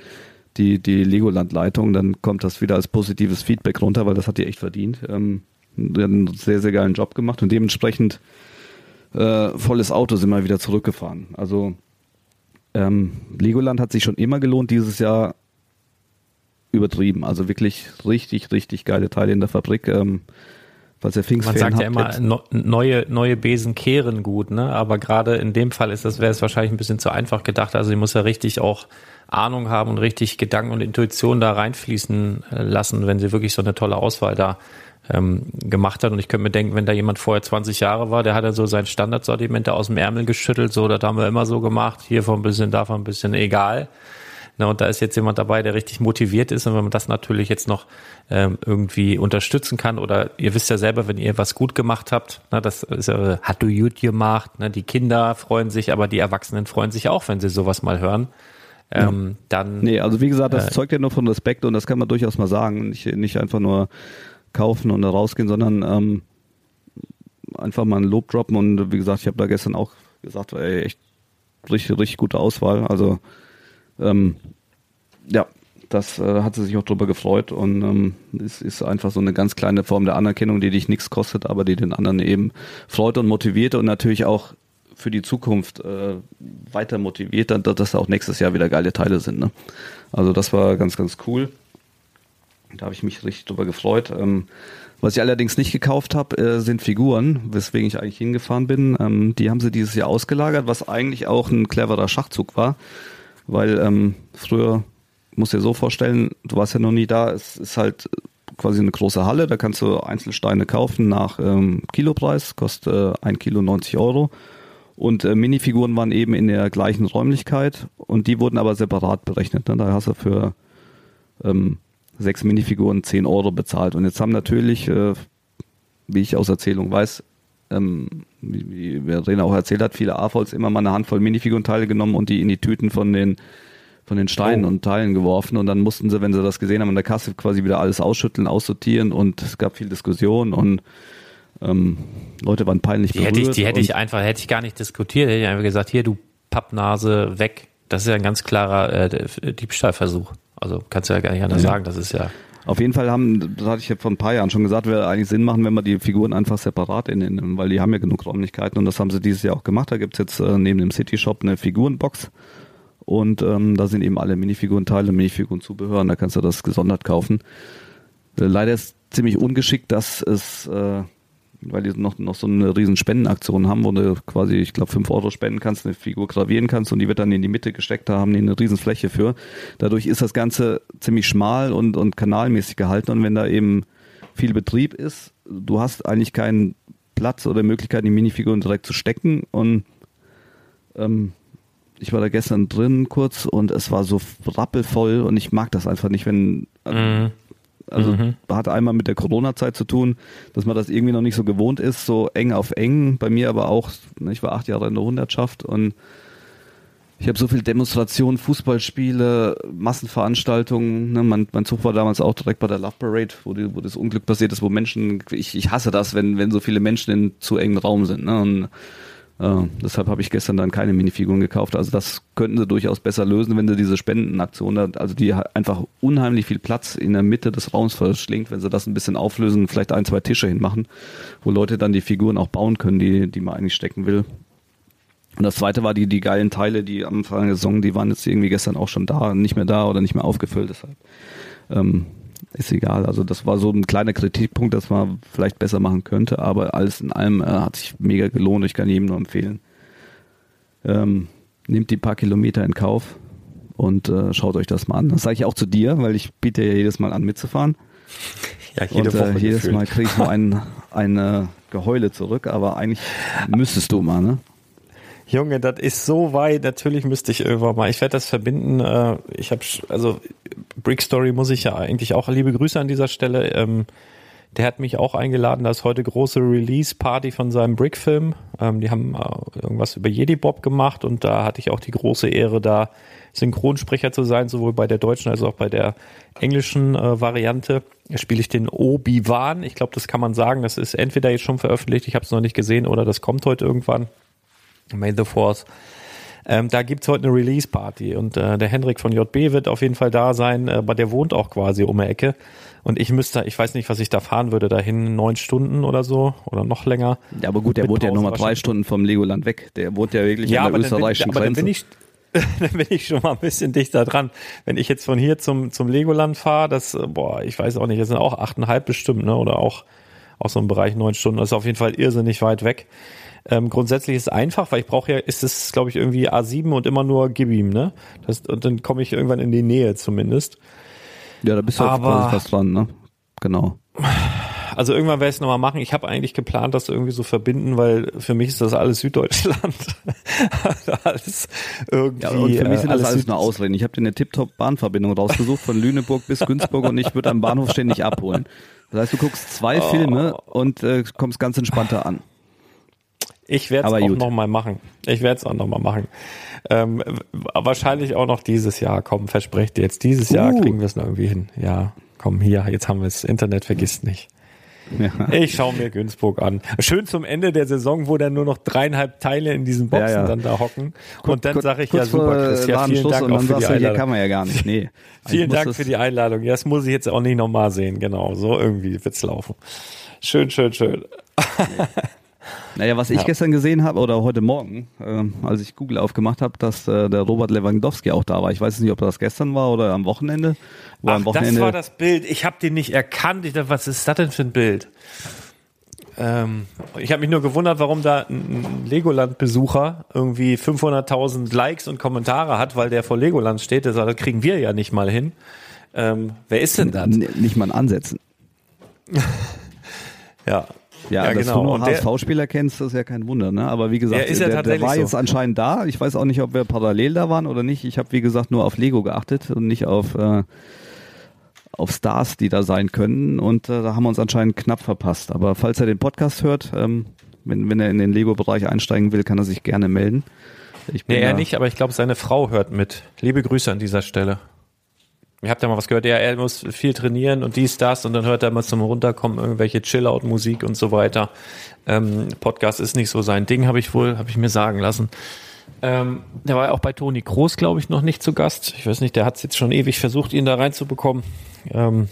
die, die Legoland-Leitung, dann kommt das wieder als positives Feedback runter, weil das hat die echt verdient. Ähm, die hat einen sehr, sehr geilen Job gemacht und dementsprechend äh, volles Auto sind wir wieder zurückgefahren. Also ähm, Legoland hat sich schon immer gelohnt, dieses Jahr übertrieben. Also wirklich richtig, richtig geile Teile in der Fabrik. Ähm, ihr Pfingst Man sagt ja immer, no, neue, neue Besen kehren gut, ne? Aber gerade in dem Fall ist das, wäre es wahrscheinlich ein bisschen zu einfach gedacht. Also die muss ja richtig auch Ahnung haben und richtig Gedanken und Intuition da reinfließen äh, lassen, wenn sie wirklich so eine tolle Auswahl da ähm, gemacht hat. Und ich könnte mir denken, wenn da jemand vorher 20 Jahre war, der hat ja so sein Standardsortiment da aus dem Ärmel geschüttelt, so, das haben wir immer so gemacht, hier von ein bisschen, davon ein bisschen, egal. Na, und da ist jetzt jemand dabei, der richtig motiviert ist. Und wenn man das natürlich jetzt noch ähm, irgendwie unterstützen kann, oder ihr wisst ja selber, wenn ihr was gut gemacht habt, na, das ist, äh, hat du gut gemacht, ne, die Kinder freuen sich, aber die Erwachsenen freuen sich auch, wenn sie sowas mal hören. Ähm, ja. dann. Nee, also wie gesagt, das äh, zeugt ja nur von Respekt und das kann man durchaus mal sagen. Nicht, nicht einfach nur kaufen und da rausgehen, sondern ähm, einfach mal ein Lob droppen und wie gesagt, ich habe da gestern auch gesagt, ey, echt richtig, richtig gute Auswahl. Also ähm, ja, das äh, hat sie sich auch drüber gefreut und ähm, es ist einfach so eine ganz kleine Form der Anerkennung, die dich nichts kostet, aber die den anderen eben freut und motiviert und natürlich auch für die Zukunft äh, weiter motiviert, dann, dass da auch nächstes Jahr wieder geile Teile sind. Ne? Also das war ganz, ganz cool. Da habe ich mich richtig drüber gefreut. Ähm, was ich allerdings nicht gekauft habe, äh, sind Figuren, weswegen ich eigentlich hingefahren bin. Ähm, die haben sie dieses Jahr ausgelagert, was eigentlich auch ein cleverer Schachzug war, weil ähm, früher, musst dir so vorstellen, du warst ja noch nie da, es ist halt quasi eine große Halle, da kannst du Einzelsteine kaufen nach ähm, Kilopreis, kostet äh, ein Kilo 90 Euro und äh, Minifiguren waren eben in der gleichen Räumlichkeit und die wurden aber separat berechnet. Ne? Da hast du für ähm, sechs Minifiguren zehn Euro bezahlt. Und jetzt haben natürlich, äh, wie ich aus Erzählung weiß, ähm, wie, wie Verena auch erzählt hat, viele AFOLs immer mal eine Handvoll Minifigurenteile genommen und die in die Tüten von den von den Steinen oh. und Teilen geworfen und dann mussten sie, wenn sie das gesehen haben, an der Kasse quasi wieder alles ausschütteln, aussortieren und es gab viel Diskussion und ähm, Leute waren peinlich die Hätte ich, die hätte ich einfach, hätte ich gar nicht diskutiert, hätte ich einfach gesagt, hier du Pappnase weg. Das ist ja ein ganz klarer äh, Diebstahlversuch. Also kannst du ja gar nicht anders ja. sagen. Das ist ja. Auf jeden Fall haben, das hatte ich ja vor ein paar Jahren schon gesagt, wäre eigentlich Sinn machen, wenn man die Figuren einfach separat in, weil die haben ja genug Räumlichkeiten und das haben sie dieses Jahr auch gemacht. Da gibt's jetzt äh, neben dem City Shop eine Figurenbox und ähm, da sind eben alle Minifigurenteile, Minifigurenzubehör und da kannst du das gesondert kaufen. Äh, leider ist ziemlich ungeschickt, dass es, äh, weil die noch, noch so eine riesen Spendenaktion haben, wo du quasi, ich glaube, 5 Euro spenden kannst, eine Figur gravieren kannst und die wird dann in die Mitte gesteckt, da haben die eine riesen Fläche für. Dadurch ist das Ganze ziemlich schmal und, und kanalmäßig gehalten und wenn da eben viel Betrieb ist, du hast eigentlich keinen Platz oder Möglichkeit, die Minifiguren direkt zu stecken und ähm, ich war da gestern drin kurz und es war so rappelvoll und ich mag das einfach nicht, wenn Mhm. Also Mhm. hat einmal mit der Corona-Zeit zu tun, dass man das irgendwie noch nicht so gewohnt ist, so eng auf eng. Bei mir aber auch, ne, ich war acht Jahre in der Hundertschaft und ich habe so viel Demonstrationen, Fußballspiele, Massenveranstaltungen. Ne? Mein, mein Zug war damals auch direkt bei der Love Parade, wo, die, wo das Unglück passiert ist, wo Menschen, ich, ich hasse das, wenn, wenn so viele Menschen in zu engen Raum sind. Ne? Und äh, deshalb habe ich gestern dann keine Minifiguren gekauft. Also das könnten sie durchaus besser lösen, wenn sie diese Spendenaktion, also die einfach unheimlich viel Platz in der Mitte des Raums verschlingt, wenn sie das ein bisschen auflösen, vielleicht ein, zwei Tische hinmachen, wo Leute dann die Figuren auch bauen können, die, die man eigentlich stecken will. Und das zweite war die, die geilen Teile, die am Anfang der Saison, die waren jetzt irgendwie gestern auch schon da, nicht mehr da oder nicht mehr aufgefüllt, deshalb ähm, ist egal. Also das war so ein kleiner Kritikpunkt, das man vielleicht besser machen könnte, aber alles in allem äh, hat sich mega gelohnt. Ich kann jedem nur empfehlen. Ähm, nehmt die paar Kilometer in Kauf und äh, schaut euch das mal an. Das sage ich auch zu dir, weil ich biete ja jedes Mal an mitzufahren. Ja, jede und Woche äh, jedes gefühlt. Mal kriege ich nur ein, ein äh, Geheule zurück, aber eigentlich müsstest du mal, ne? Junge, das ist so weit. Natürlich müsste ich irgendwann mal. Ich werde das verbinden. Äh, ich habe also Brick Story muss ich ja eigentlich auch liebe Grüße an dieser Stelle. Ähm, der hat mich auch eingeladen. Da ist heute große Release Party von seinem Brick Film. Ähm, die haben äh, irgendwas über Jedi Bob gemacht und da hatte ich auch die große Ehre, da Synchronsprecher zu sein, sowohl bei der deutschen als auch bei der englischen äh, Variante. Da spiele ich den Obi-Wan. Ich glaube, das kann man sagen. Das ist entweder jetzt schon veröffentlicht, ich habe es noch nicht gesehen, oder das kommt heute irgendwann. May the Force. Ähm, da gibt's heute eine Release-Party und äh, der Henrik von JB wird auf jeden Fall da sein, äh, aber der wohnt auch quasi um die Ecke. Und ich müsste, ich weiß nicht, was ich da fahren würde, dahin neun Stunden oder so oder noch länger. Ja, aber gut, der Mit wohnt ja Pause nochmal drei wahrscheinlich. Stunden vom Legoland weg. Der wohnt ja wirklich an der bin, österreichischen aber dann Grenze. bin ich dann bin ich schon mal ein bisschen dichter dran. Wenn ich jetzt von hier zum, zum Legoland fahre, das, äh, boah, ich weiß auch nicht, das sind auch achteinhalb bestimmt, ne? Oder auch, auch so im Bereich neun Stunden. Das ist auf jeden Fall irrsinnig weit weg. Ähm, grundsätzlich ist es einfach, weil ich brauche ja, ist es, glaube ich, irgendwie A7 und immer nur gib ihm, ne? Das, und dann komme ich irgendwann in die Nähe zumindest. ja, da bist du aber- fast dran, ne? Genau. Also irgendwann werde ich es nochmal machen. Ich habe eigentlich geplant, das irgendwie so verbinden, weil für mich ist das alles Süddeutschland. alles irgendwie. Ja, und für mich sind äh, das alles Süd- nur Ausreden. Ich habe dir eine Tip-Top-Bahnverbindung rausgesucht von Lüneburg bis Günzburg und ich würde am Bahnhof ständig abholen. Das heißt, du guckst zwei Oh. Filme und äh, kommst ganz entspannter an. Ich werde es auch nochmal machen. Ich werde es auch nochmal machen. Ähm, wahrscheinlich auch noch dieses Jahr. Komm, versprecht dir jetzt. Dieses Jahr Uh. kriegen wir es noch irgendwie hin. Ja, komm hier. Jetzt haben wir es. Internet vergisst nicht. Ja. Ich schaue mir Günzburg an. Schön zum Ende der Saison, wo dann nur noch dreieinhalb Teile in diesen Boxen Ja, ja. dann da hocken. Kur- und dann sage ich ja super, äh, Chris. Ja, vielen Ladenschluss Dank auch für die du, hier Einladung. kann man ja gar nicht. Nee. Vielen Dank für die Einladung. Das muss ich jetzt auch nicht nochmal sehen. Genau, so irgendwie wird's laufen. Schön, schön, schön. Naja, was ich Ja. gestern gesehen habe oder heute Morgen, ähm, als ich Google aufgemacht habe, dass äh, der Robert Lewandowski auch da war. Ich weiß nicht, ob das gestern war oder am Wochenende. Wo Ach, am das Wochenende war das Bild. Ich habe den nicht erkannt. Ich dachte, was ist das denn für ein Bild? Ähm, ich habe mich nur gewundert, warum da ein Legoland-Besucher irgendwie 500.000 Likes und Kommentare hat, weil der vor Legoland steht. Das das kriegen wir ja nicht mal hin. Ähm, wer ist denn das? N- nicht mal ein Ansetzen. Ja, Ja, Ja, dass genau. du nur der- HSV-Spieler kennst, das ist ja kein Wunder. Ne? Aber wie gesagt, ist ja der, der war so. jetzt anscheinend da. Ich weiß auch nicht, ob wir parallel da waren oder nicht. Ich habe, wie gesagt, nur auf Lego geachtet und nicht auf, äh, auf Stars, die da sein können. Und äh, da haben wir uns anscheinend knapp verpasst. Aber falls er den Podcast hört, ähm, wenn, wenn er in den Lego-Bereich einsteigen will, kann er sich gerne melden. Ich nee, er nicht, aber ich glaube, seine Frau hört mit. Liebe Grüße an dieser Stelle. Ihr habt ja mal was gehört, ja, er muss viel trainieren und dies, das und dann hört er mal zum Runterkommen irgendwelche Chill-Out-Musik und so weiter. Ähm, Podcast ist nicht so sein Ding, habe ich wohl, habe ich mir sagen lassen. Ähm, der war ja auch bei Toni Kroos, glaube ich, noch nicht zu Gast. Ich weiß nicht, der hat es jetzt schon ewig versucht, ihn da reinzubekommen. Ähm,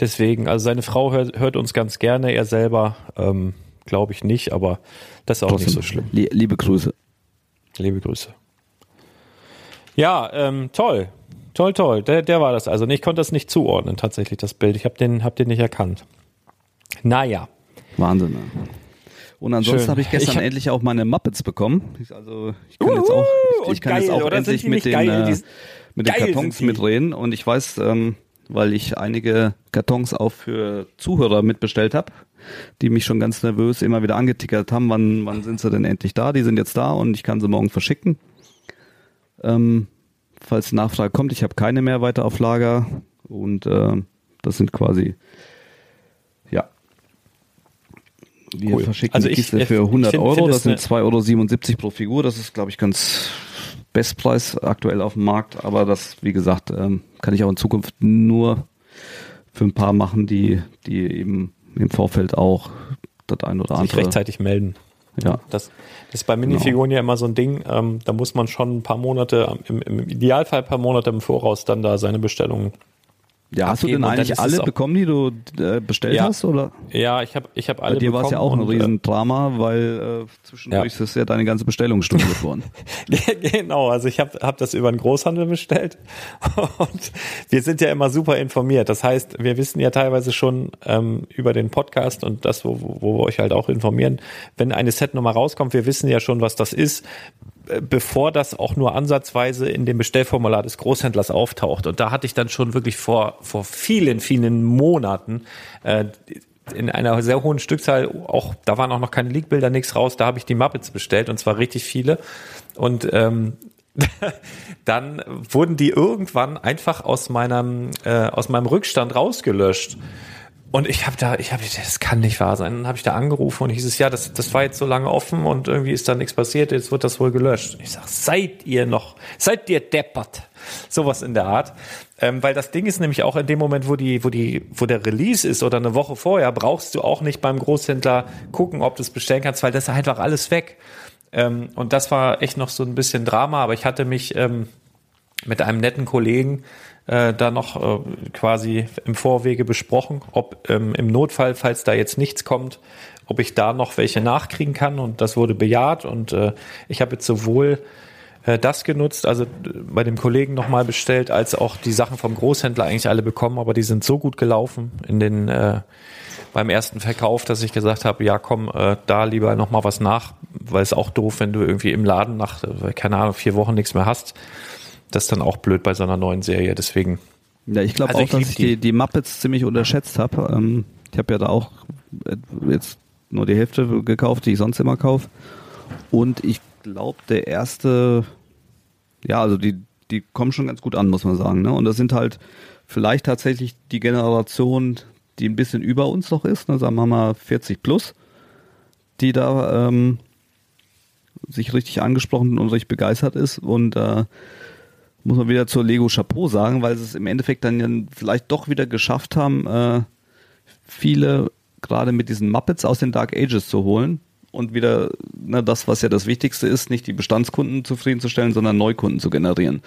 deswegen, also seine Frau hört, hört uns ganz gerne, er selber ähm, glaube ich nicht, aber das ist auch nicht so schlimm. Lie- Liebe Grüße. Liebe Grüße. Ja, ähm, toll. Toll, toll. Der, der war das also. Ich konnte das nicht zuordnen, tatsächlich, das Bild. Ich habe den, hab den nicht erkannt. Naja. Wahnsinn. Ne? Und ansonsten habe ich gestern Ich hab- endlich auch meine Muppets bekommen. Ich, also ich kann jetzt Uhu, auch, ich, ich kann geil, jetzt auch endlich die mit den, geil? Äh, mit den Kartons mitreden. Und ich weiß, ähm, weil ich einige Kartons auch für Zuhörer mitbestellt habe, die mich schon ganz nervös immer wieder angetickert haben, wann, wann sind sie denn endlich da? Die sind jetzt da und ich kann sie morgen verschicken. Ähm, falls Nachfrage kommt, ich habe keine mehr weiter auf Lager und äh, das sind quasi ja wir Cool. verschicken Also die ich- Kiste ich- für ich 100 find- Euro, find das sind ne- 2,77 Euro pro Figur, das ist glaube ich ganz Bestpreis aktuell auf dem Markt, aber das wie gesagt ähm, kann ich auch in Zukunft nur für ein paar machen, die die eben im Vorfeld auch das ein oder Sich andere rechtzeitig melden. Ja Das, ist bei Minifiguren ja immer so ein Ding. Ähm, da muss man schon ein paar Monate, im, im Idealfall ein paar Monate im Voraus dann da seine Bestellungen. Ja, hast du denn eigentlich alle bekommen, die du äh, bestellt Ja. hast? Oder? Ja, ich habe ich hab alle Bei dir war es ja auch ein bekommen äh, Riesendrama, weil äh, zwischendurch ist ja deine ganze Bestellung storniert worden. genau, also ich habe hab das über einen Großhandel bestellt und wir sind ja immer super informiert. Das heißt, wir wissen ja teilweise schon ähm, über den Podcast und das, wo, wo wir euch halt auch informieren, wenn eine Setnummer rauskommt, wir wissen ja schon, was das ist, bevor das auch nur ansatzweise in dem Bestellformular des Großhändlers auftaucht. Und da hatte ich dann schon wirklich vor, vor vielen, vielen Monaten äh, in einer sehr hohen Stückzahl, auch da waren auch noch keine Leakbilder, nichts raus, da habe ich die Muppets bestellt und zwar richtig viele. Und ähm, dann wurden die irgendwann einfach aus meinem äh, aus meinem Rückstand rausgelöscht. Und ich habe da, ich habe, das kann nicht wahr sein. Dann habe ich da angerufen und hieß es, ja, das, das war jetzt so lange offen und irgendwie ist da nichts passiert, jetzt wird das wohl gelöscht. Ich sag, seid ihr noch, seid ihr deppert? Sowas in der Art. Ähm, weil das Ding ist nämlich auch in dem Moment, wo die, wo die, wo der Release ist oder eine Woche vorher, brauchst du auch nicht beim Großhändler gucken, ob du es bestellen kannst, weil das ist einfach alles weg. Ähm, und das war echt noch so ein bisschen Drama, aber ich hatte mich ähm, mit einem netten Kollegen äh, da noch äh, quasi im Vorwege besprochen, ob ähm, im Notfall, falls da jetzt nichts kommt, ob ich da noch welche nachkriegen kann. Und das wurde bejaht. Und äh, ich habe jetzt sowohl äh, das genutzt, also äh, bei dem Kollegen nochmal bestellt, als auch die Sachen vom Großhändler eigentlich alle bekommen, aber die sind so gut gelaufen in den äh, beim ersten Verkauf, dass ich gesagt habe, ja komm, äh, da lieber noch mal was nach, weil es auch doof, wenn du irgendwie im Laden nach, äh, keine Ahnung, vier Wochen nichts mehr hast. Das ist dann auch blöd bei so einer neuen Serie, deswegen. Ja, ich glaube Also auch, ich dass ich die. die, die Muppets ziemlich unterschätzt habe. Ähm, ich habe ja da auch äh, jetzt nur die Hälfte gekauft, die ich sonst immer kaufe. Und ich glaube, der erste, ja, also die, die kommen schon ganz gut an, muss man sagen. Ne? Und das sind halt vielleicht tatsächlich die Generation, die ein bisschen über uns noch ist, ne? sagen wir mal 40 plus, die da ähm, sich richtig angesprochen und richtig begeistert ist. Und äh, muss man wieder zur Lego Chapeau sagen, weil sie es im Endeffekt dann ja vielleicht doch wieder geschafft haben, äh, viele gerade mit diesen Muppets aus den Dark Ages zu holen und wieder ne, das, was ja das Wichtigste ist, nicht die Bestandskunden zufriedenzustellen, sondern Neukunden zu generieren,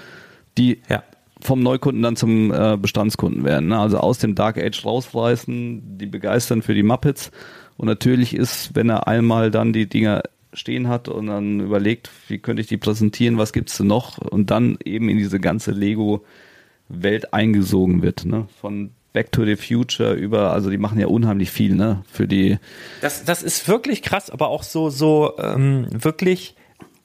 die Ja. vom Neukunden dann zum äh, Bestandskunden werden. Ne? Also aus dem Dark Age rausreißen, die begeistern für die Muppets. Und natürlich ist, wenn er einmal dann die Dinger stehen hat und dann überlegt, wie könnte ich die präsentieren, was gibt's denn noch und dann eben in diese ganze Lego-Welt eingesogen wird. Ne? Von Back to the Future über, also die machen ja unheimlich viel ne? für die Das, das ist wirklich krass, aber auch so, so ähm, wirklich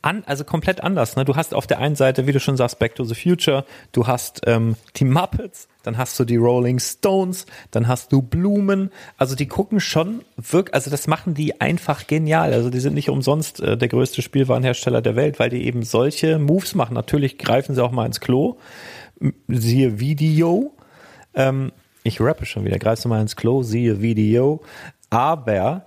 an, also komplett anders. Ne? Du hast auf der einen Seite, wie du schon sagst, Back to the Future, du hast ähm, die Muppets, dann hast du die Rolling Stones, dann hast du Blumen. Also die gucken schon wirklich, also das machen die einfach genial. Also die sind nicht umsonst äh, der größte Spielwarenhersteller der Welt, weil die eben solche Moves machen. Natürlich greifen sie auch mal ins Klo. Siehe Video. Ähm, ich rappe schon wieder, greifst du mal ins Klo, siehe Video. Aber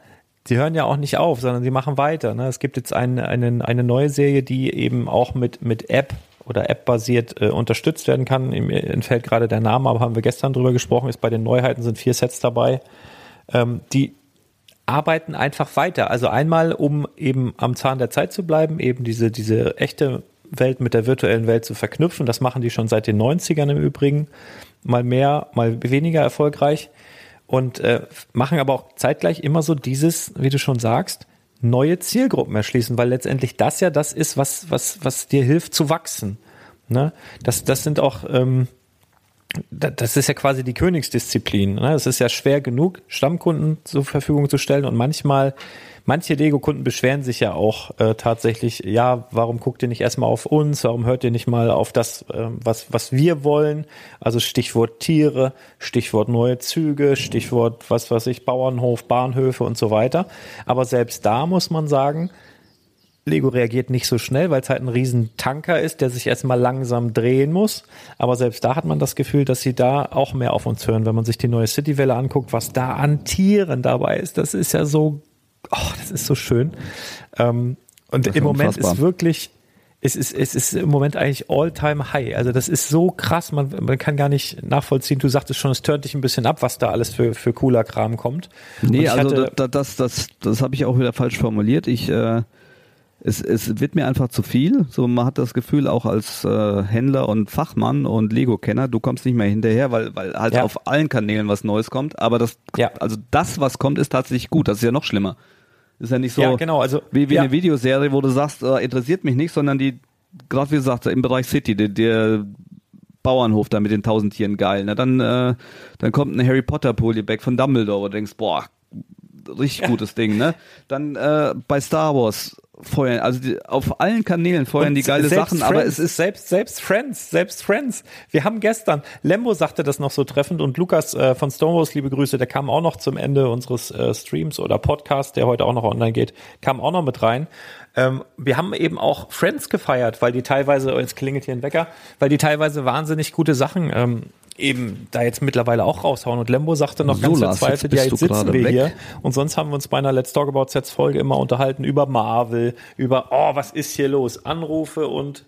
die hören ja auch nicht auf, sondern sie machen weiter. Ne? Es gibt jetzt eine, eine, eine neue Serie, die eben auch mit, mit App oder App-basiert äh, unterstützt werden kann. Mir entfällt gerade der Name, aber haben wir gestern drüber gesprochen, ist bei den Neuheiten sind vier Sets dabei. Ähm, die arbeiten einfach weiter. Also einmal, um eben am Zahn der Zeit zu bleiben, eben diese, diese echte Welt mit der virtuellen Welt zu verknüpfen. Das machen die schon seit den 90ern im Übrigen. Mal mehr, mal weniger erfolgreich. Und äh, machen aber auch zeitgleich immer so dieses, wie du schon sagst, neue Zielgruppen erschließen, weil letztendlich das ja das ist, was, was, was dir hilft zu wachsen. Ne? Das, das sind auch, ähm, das ist ja quasi die Königsdisziplin. Ne? Es ist ja schwer genug, Stammkunden zur Verfügung zu stellen und manchmal, manche Lego-Kunden beschweren sich ja auch äh, tatsächlich, ja, warum guckt ihr nicht erstmal auf uns, warum hört ihr nicht mal auf das, äh, was, was wir wollen? Also Stichwort Tiere, Stichwort neue Züge, Stichwort, was weiß ich, Bauernhof, Bahnhöfe und so weiter. Aber selbst da muss man sagen, Lego reagiert nicht so schnell, weil es halt ein riesen Tanker ist, der sich erstmal langsam drehen muss. Aber selbst da hat man das Gefühl, dass sie da auch mehr auf uns hören. Wenn man sich die neue Citywelle anguckt, was da an Tieren dabei ist, das ist ja so, oh, das ist so schön. Ähm, und im Moment unfassbar. ist wirklich, es ist, es ist im Moment eigentlich all-time high. Also das ist so krass, man, man kann gar nicht nachvollziehen. Du sagtest schon, es tönt dich ein bisschen ab, was da alles für, für cooler Kram kommt. Nee, also das, das, das, das habe ich auch wieder falsch formuliert. Ich, äh, es, es wird mir einfach zu viel. So, man hat das Gefühl auch als äh, Händler und Fachmann und Lego-Kenner, du kommst nicht mehr hinterher, weil, weil halt ja. auf allen Kanälen was Neues kommt. Aber das, ja. also das, was kommt, ist tatsächlich gut. Das ist ja noch schlimmer. Ist ja nicht so ja, genau, also, wie, wie ja. eine Videoserie, wo du sagst, äh, interessiert mich nicht, sondern die, gerade wie gesagt, im Bereich City, der, der Bauernhof da mit den tausend Tieren geil. Ne? Dann, äh, dann kommt ein Harry Potter Polybag von Dumbledore, wo du denkst, boah, richtig gutes Ding, ne? Dann äh, bei Star Wars feuern, also die, auf allen Kanälen feuern Und die geile Sachen, Friends, aber es ist selbst selbst Friends, selbst Friends. Wir haben gestern Lembo sagte das noch so treffend und Lukas äh, von Stonewalls, liebe Grüße, der kam auch noch zum Ende unseres äh, Streams oder Podcast, der heute auch noch online geht, kam auch noch mit rein. Ähm, wir haben eben auch Friends gefeiert, weil die teilweise, oh, jetzt klingelt hier ein Wecker, weil die teilweise wahnsinnig gute Sachen ähm, eben da jetzt mittlerweile auch raushauen. Und Lembo sagte noch so, ganz verzweifelt, ja, jetzt sitzen wir weg. hier. Und sonst haben wir uns bei einer Let's Talk About Sets Folge immer unterhalten über Marvel, über, oh, was ist hier los? Anrufe und,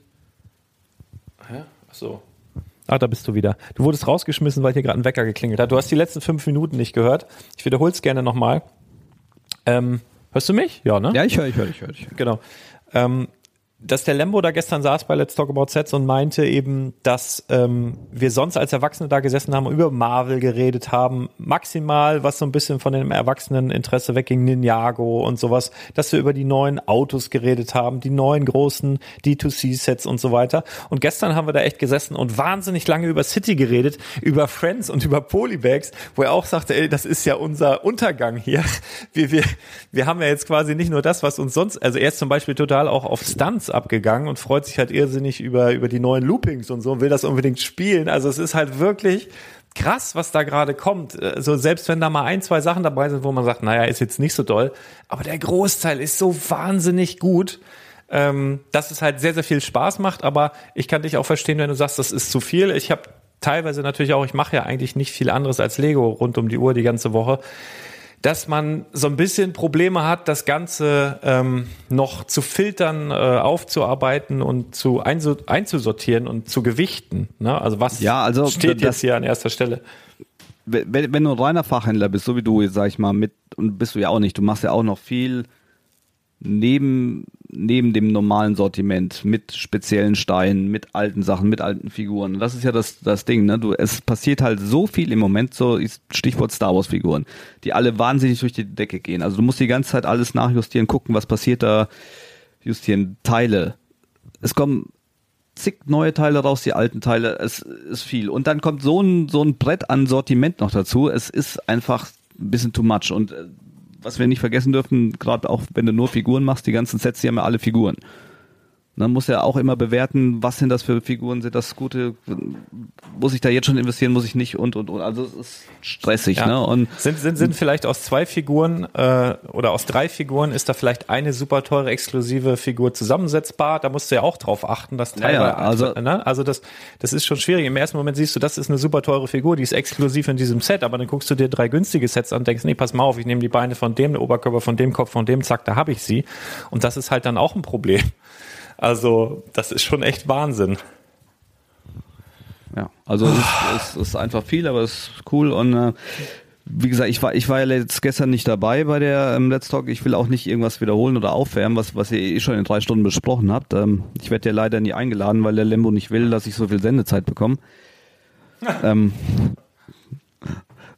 hä? Ach so. Ah, da bist du wieder. Du wurdest rausgeschmissen, weil hier gerade ein Wecker geklingelt hat. Du hast die letzten fünf Minuten nicht gehört. Ich wiederhole es gerne nochmal. Ähm, hörst du mich? Ja, ne? Ja, ich höre, ich höre, ich höre. Genau. Ähm, dass der Lembo da gestern saß bei Let's Talk About Sets und meinte eben, dass ähm, wir sonst als Erwachsene da gesessen haben und über Marvel geredet haben, maximal, was so ein bisschen von dem Erwachseneninteresse wegging, Ninjago und sowas, dass wir über die neuen Autos geredet haben, die neuen großen D2C-Sets und so weiter. Und gestern haben wir da echt gesessen und wahnsinnig lange über City geredet, über Friends und über Polybags, wo er auch sagte, ey, das ist ja unser Untergang hier. Wir, wir, wir haben ja jetzt quasi nicht nur das, was uns sonst, also er ist zum Beispiel total auch auf Stunts abgegangen und freut sich halt irrsinnig über, über die neuen Loopings und so und will das unbedingt spielen. Also es ist halt wirklich krass, was da gerade kommt. Also selbst wenn da mal ein, zwei Sachen dabei sind, wo man sagt, naja, ist jetzt nicht so doll, aber der Großteil ist so wahnsinnig gut, ähm, dass es halt sehr, sehr viel Spaß macht. Aber ich kann dich auch verstehen, wenn du sagst, das ist zu viel. Ich habe teilweise natürlich auch, ich mache ja eigentlich nicht viel anderes als Lego rund um die Uhr die ganze Woche dass man so ein bisschen Probleme hat, das Ganze ähm, noch zu filtern, äh, aufzuarbeiten und zu einzusortieren und zu gewichten. Ne? Also was ja, also steht jetzt hier an erster Stelle? Wenn, wenn du ein reiner Fachhändler bist, so wie du, sag ich mal, mit, und bist du ja auch nicht, du machst ja auch noch viel neben, neben dem normalen Sortiment mit speziellen Steinen, mit alten Sachen, mit alten Figuren. Das ist ja das, das Ding, ne? Du, es passiert halt so viel im Moment, so Stichwort Star Wars Figuren, die alle wahnsinnig durch die Decke gehen. Also du musst die ganze Zeit alles nachjustieren, gucken, was passiert da, justieren, Teile. Es kommen zig neue Teile raus, die alten Teile, es ist viel. Und dann kommt so ein, so ein Brett an Sortiment noch dazu. Es ist einfach ein bisschen too much. Und äh, was wir nicht vergessen dürfen, gerade auch wenn du nur Figuren machst, die ganzen Sets, die haben ja alle Figuren. Man muss ja auch immer bewerten, was sind das für Figuren, sind das gute, muss ich da jetzt schon investieren, muss ich nicht und und und. Also es ist stressig, ja. ne? Und sind, sind, sind vielleicht aus zwei Figuren äh, oder aus drei Figuren ist da vielleicht eine super teure exklusive Figur zusammensetzbar. Da musst du ja auch drauf achten, dass teilweise, ja, also, ne? also das, das ist schon schwierig. Im ersten Moment siehst du, das ist eine super teure Figur, die ist exklusiv in diesem Set, aber dann guckst du dir drei günstige Sets an und denkst, nee, pass mal auf, ich nehme die Beine von dem, den Oberkörper von dem, Kopf von dem, zack, da habe ich sie. Und das ist halt dann auch ein Problem. Also das ist schon echt Wahnsinn. Ja, also es, es ist einfach viel, aber es ist cool und äh, wie gesagt, ich war, ich war ja jetzt gestern nicht dabei bei der ähm, Let's Talk. Ich will auch nicht irgendwas wiederholen oder aufwärmen, was, was ihr eh schon in drei Stunden besprochen habt. Ähm, ich werde ja leider nie eingeladen, weil der Lembo nicht will, dass ich so viel Sendezeit bekomme. ähm,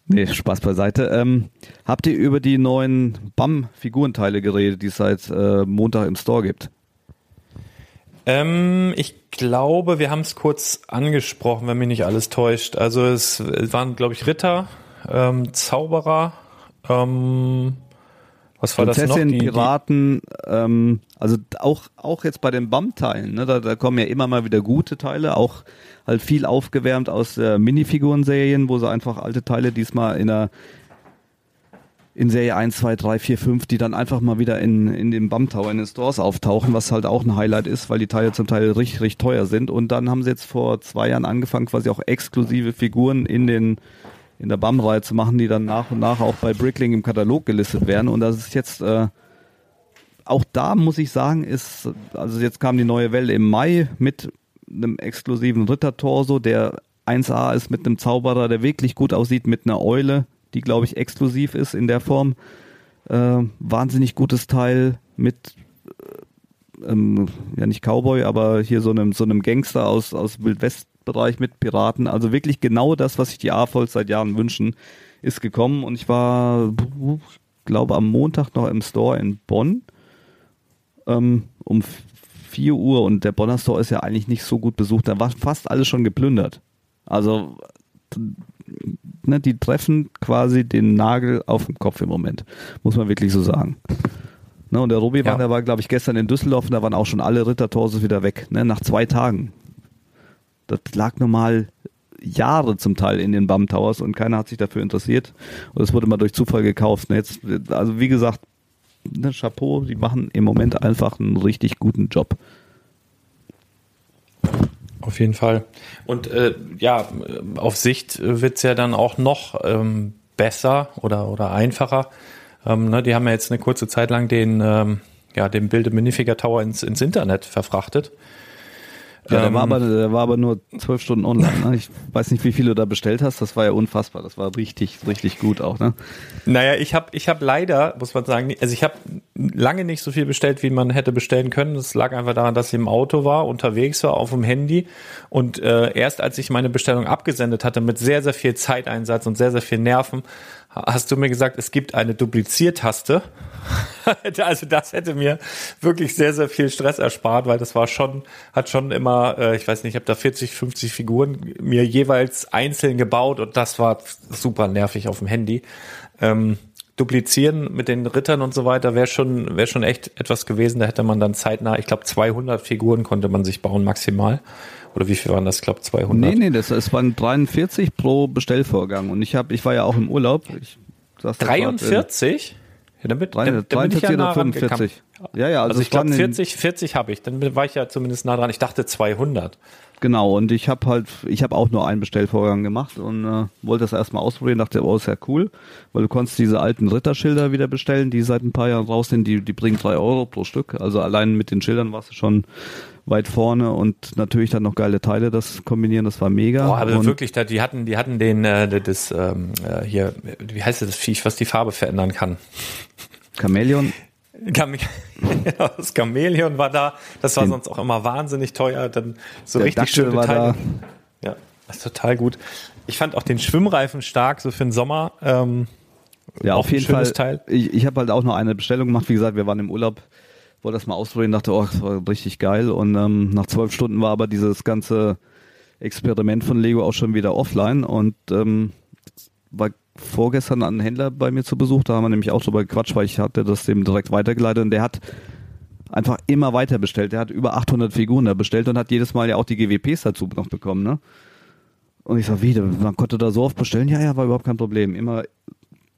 nee, Spaß beiseite. Ähm, habt ihr über die neuen BAM-Figurenteile geredet, die es seit äh, Montag im Store gibt? Ähm, ich glaube, wir haben es kurz angesprochen, wenn mich nicht alles täuscht. Also es waren, glaube ich, Ritter, ähm, Zauberer, ähm, was war Prinzessin, das noch? Die, Piraten, ähm, also auch auch jetzt bei den BAM-Teilen, ne, da, da kommen ja immer mal wieder gute Teile, auch halt viel aufgewärmt aus äh, Minifiguren-Serien, wo sie einfach alte Teile diesmal in der in Serie 1, 2, 3, 4, 5, die dann einfach mal wieder in, in dem BAM Tower in den Stores auftauchen, was halt auch ein Highlight ist, weil die Teile zum Teil richtig, richtig teuer sind. Und dann haben sie jetzt vor zwei Jahren angefangen, quasi auch exklusive Figuren in den in der BAM-Reihe zu machen, die dann nach und nach auch bei Brickling im Katalog gelistet werden. Und das ist jetzt äh, auch da muss ich sagen, ist, also jetzt kam die neue Welle im Mai mit einem exklusiven Ritter-Torso, der 1A ist mit einem Zauberer, der wirklich gut aussieht, mit einer Eule, die glaube ich exklusiv ist in der Form. Äh, wahnsinnig gutes Teil mit äh, ähm, ja nicht Cowboy, aber hier so einem so einem Gangster aus aus Wildwest-Bereich mit Piraten. Also wirklich genau das, was sich die A-Volks seit Jahren wünschen, ist gekommen. Und ich war, glaube, am Montag noch im Store in Bonn ähm, um 4 Uhr und der Bonner Store ist ja eigentlich nicht so gut besucht. Da war fast alles schon geplündert. Also ne, die treffen quasi den Nagel auf den Kopf im Moment, muss man wirklich so sagen. Ne, und der Robi Ja. war, der war, glaube ich, gestern in Düsseldorf und da waren auch schon alle Rittertorsos wieder weg, ne, nach zwei Tagen. Das lag normal Jahre zum Teil in den BAM Towers und keiner hat sich dafür interessiert. Und es wurde mal durch Zufall gekauft. Ne, jetzt, also wie gesagt, ne, Chapeau, die machen im Moment einfach einen richtig guten Job. Auf jeden Fall. Und äh, ja, auf Sicht wird's ja dann auch noch ähm, besser oder, oder einfacher. Ähm, ne, die haben ja jetzt eine kurze Zeit lang den, ähm, ja, den Bilde Minifiger Tower ins, ins Internet verfrachtet. Ja, der Ähm, war aber, der war aber nur zwölf Stunden online. Ne? Ich weiß nicht, wie viel du da bestellt hast. Das war ja unfassbar. Das war richtig, richtig gut auch. Ne? Naja, ich habe ich hab leider, muss man sagen, also ich habe lange nicht so viel bestellt, wie man hätte bestellen können. Das lag einfach daran, dass ich im Auto war, unterwegs war, auf dem Handy. Und äh, erst als ich meine Bestellung abgesendet hatte, mit sehr, sehr viel Zeiteinsatz und sehr, sehr viel Nerven, hast du mir gesagt, es gibt eine Dupliziertaste. also das hätte mir wirklich sehr, sehr viel Stress erspart, weil das war schon, hat schon immer, äh, ich weiß nicht, ich habe da 40, 50 Figuren mir jeweils einzeln gebaut und das war super nervig auf dem Handy. Ähm, duplizieren mit den Rittern und so weiter wäre schon, wäre schon echt etwas gewesen. Da hätte man dann zeitnah, ich glaube 200 Figuren konnte man sich bauen maximal. Oder wie viel waren das? Ich glaube 200. Nee, nee, das, es waren 43 pro Bestellvorgang. Und ich habe, ich war ja auch im Urlaub. Ich saß da grad, äh, 43? Ja, dann, dann bin ich 43 ja oder nah rangekommen. 45. Ja, ja, also, Also ich glaube in- 40, 40 habe ich. Dann war ich ja zumindest nah dran. Ich dachte 200. Genau, und ich habe halt, ich habe auch nur einen Bestellvorgang gemacht und äh, wollte das erstmal ausprobieren, dachte, oh, ist ja cool, weil du konntest diese alten Ritterschilder wieder bestellen, die seit ein paar Jahren raus sind, die, die bringen drei Euro pro Stück. Also allein mit den Schildern warst du schon weit vorne und natürlich dann noch geile Teile, das kombinieren, das war mega. Boah, aber und wirklich, die hatten, die hatten den, äh, das, ähm, äh, hier, wie heißt das Viech, was die Farbe verändern kann? Chamäleon, Genau, das Chamäleon war da. Das war Den- sonst auch immer wahnsinnig teuer. Dann so richtig Dackel schöne war Teile. da. Ja, das ist total gut. Ich fand auch den Schwimmreifen stark, so für den Sommer. Ähm, Ja, auf jeden Fall. Teil. Ich, ich habe halt auch noch eine Bestellung gemacht. Wie gesagt, wir waren im Urlaub, wollte das mal ausprobieren, dachte, oh, das war richtig geil. Und ähm, nach zwölf Stunden war aber dieses ganze Experiment von Lego auch schon wieder offline und ähm, war vorgestern ein Händler bei mir zu Besuch, da haben wir nämlich auch drüber gequatscht, weil ich hatte das dem direkt weitergeleitet und der hat einfach immer weiter bestellt. Der hat über 800 Figuren da bestellt und hat jedes Mal ja auch die GWPs dazu noch bekommen, ne? Und ich sag, wie, man konnte da so oft bestellen? Ja, ja, war überhaupt kein Problem. Immer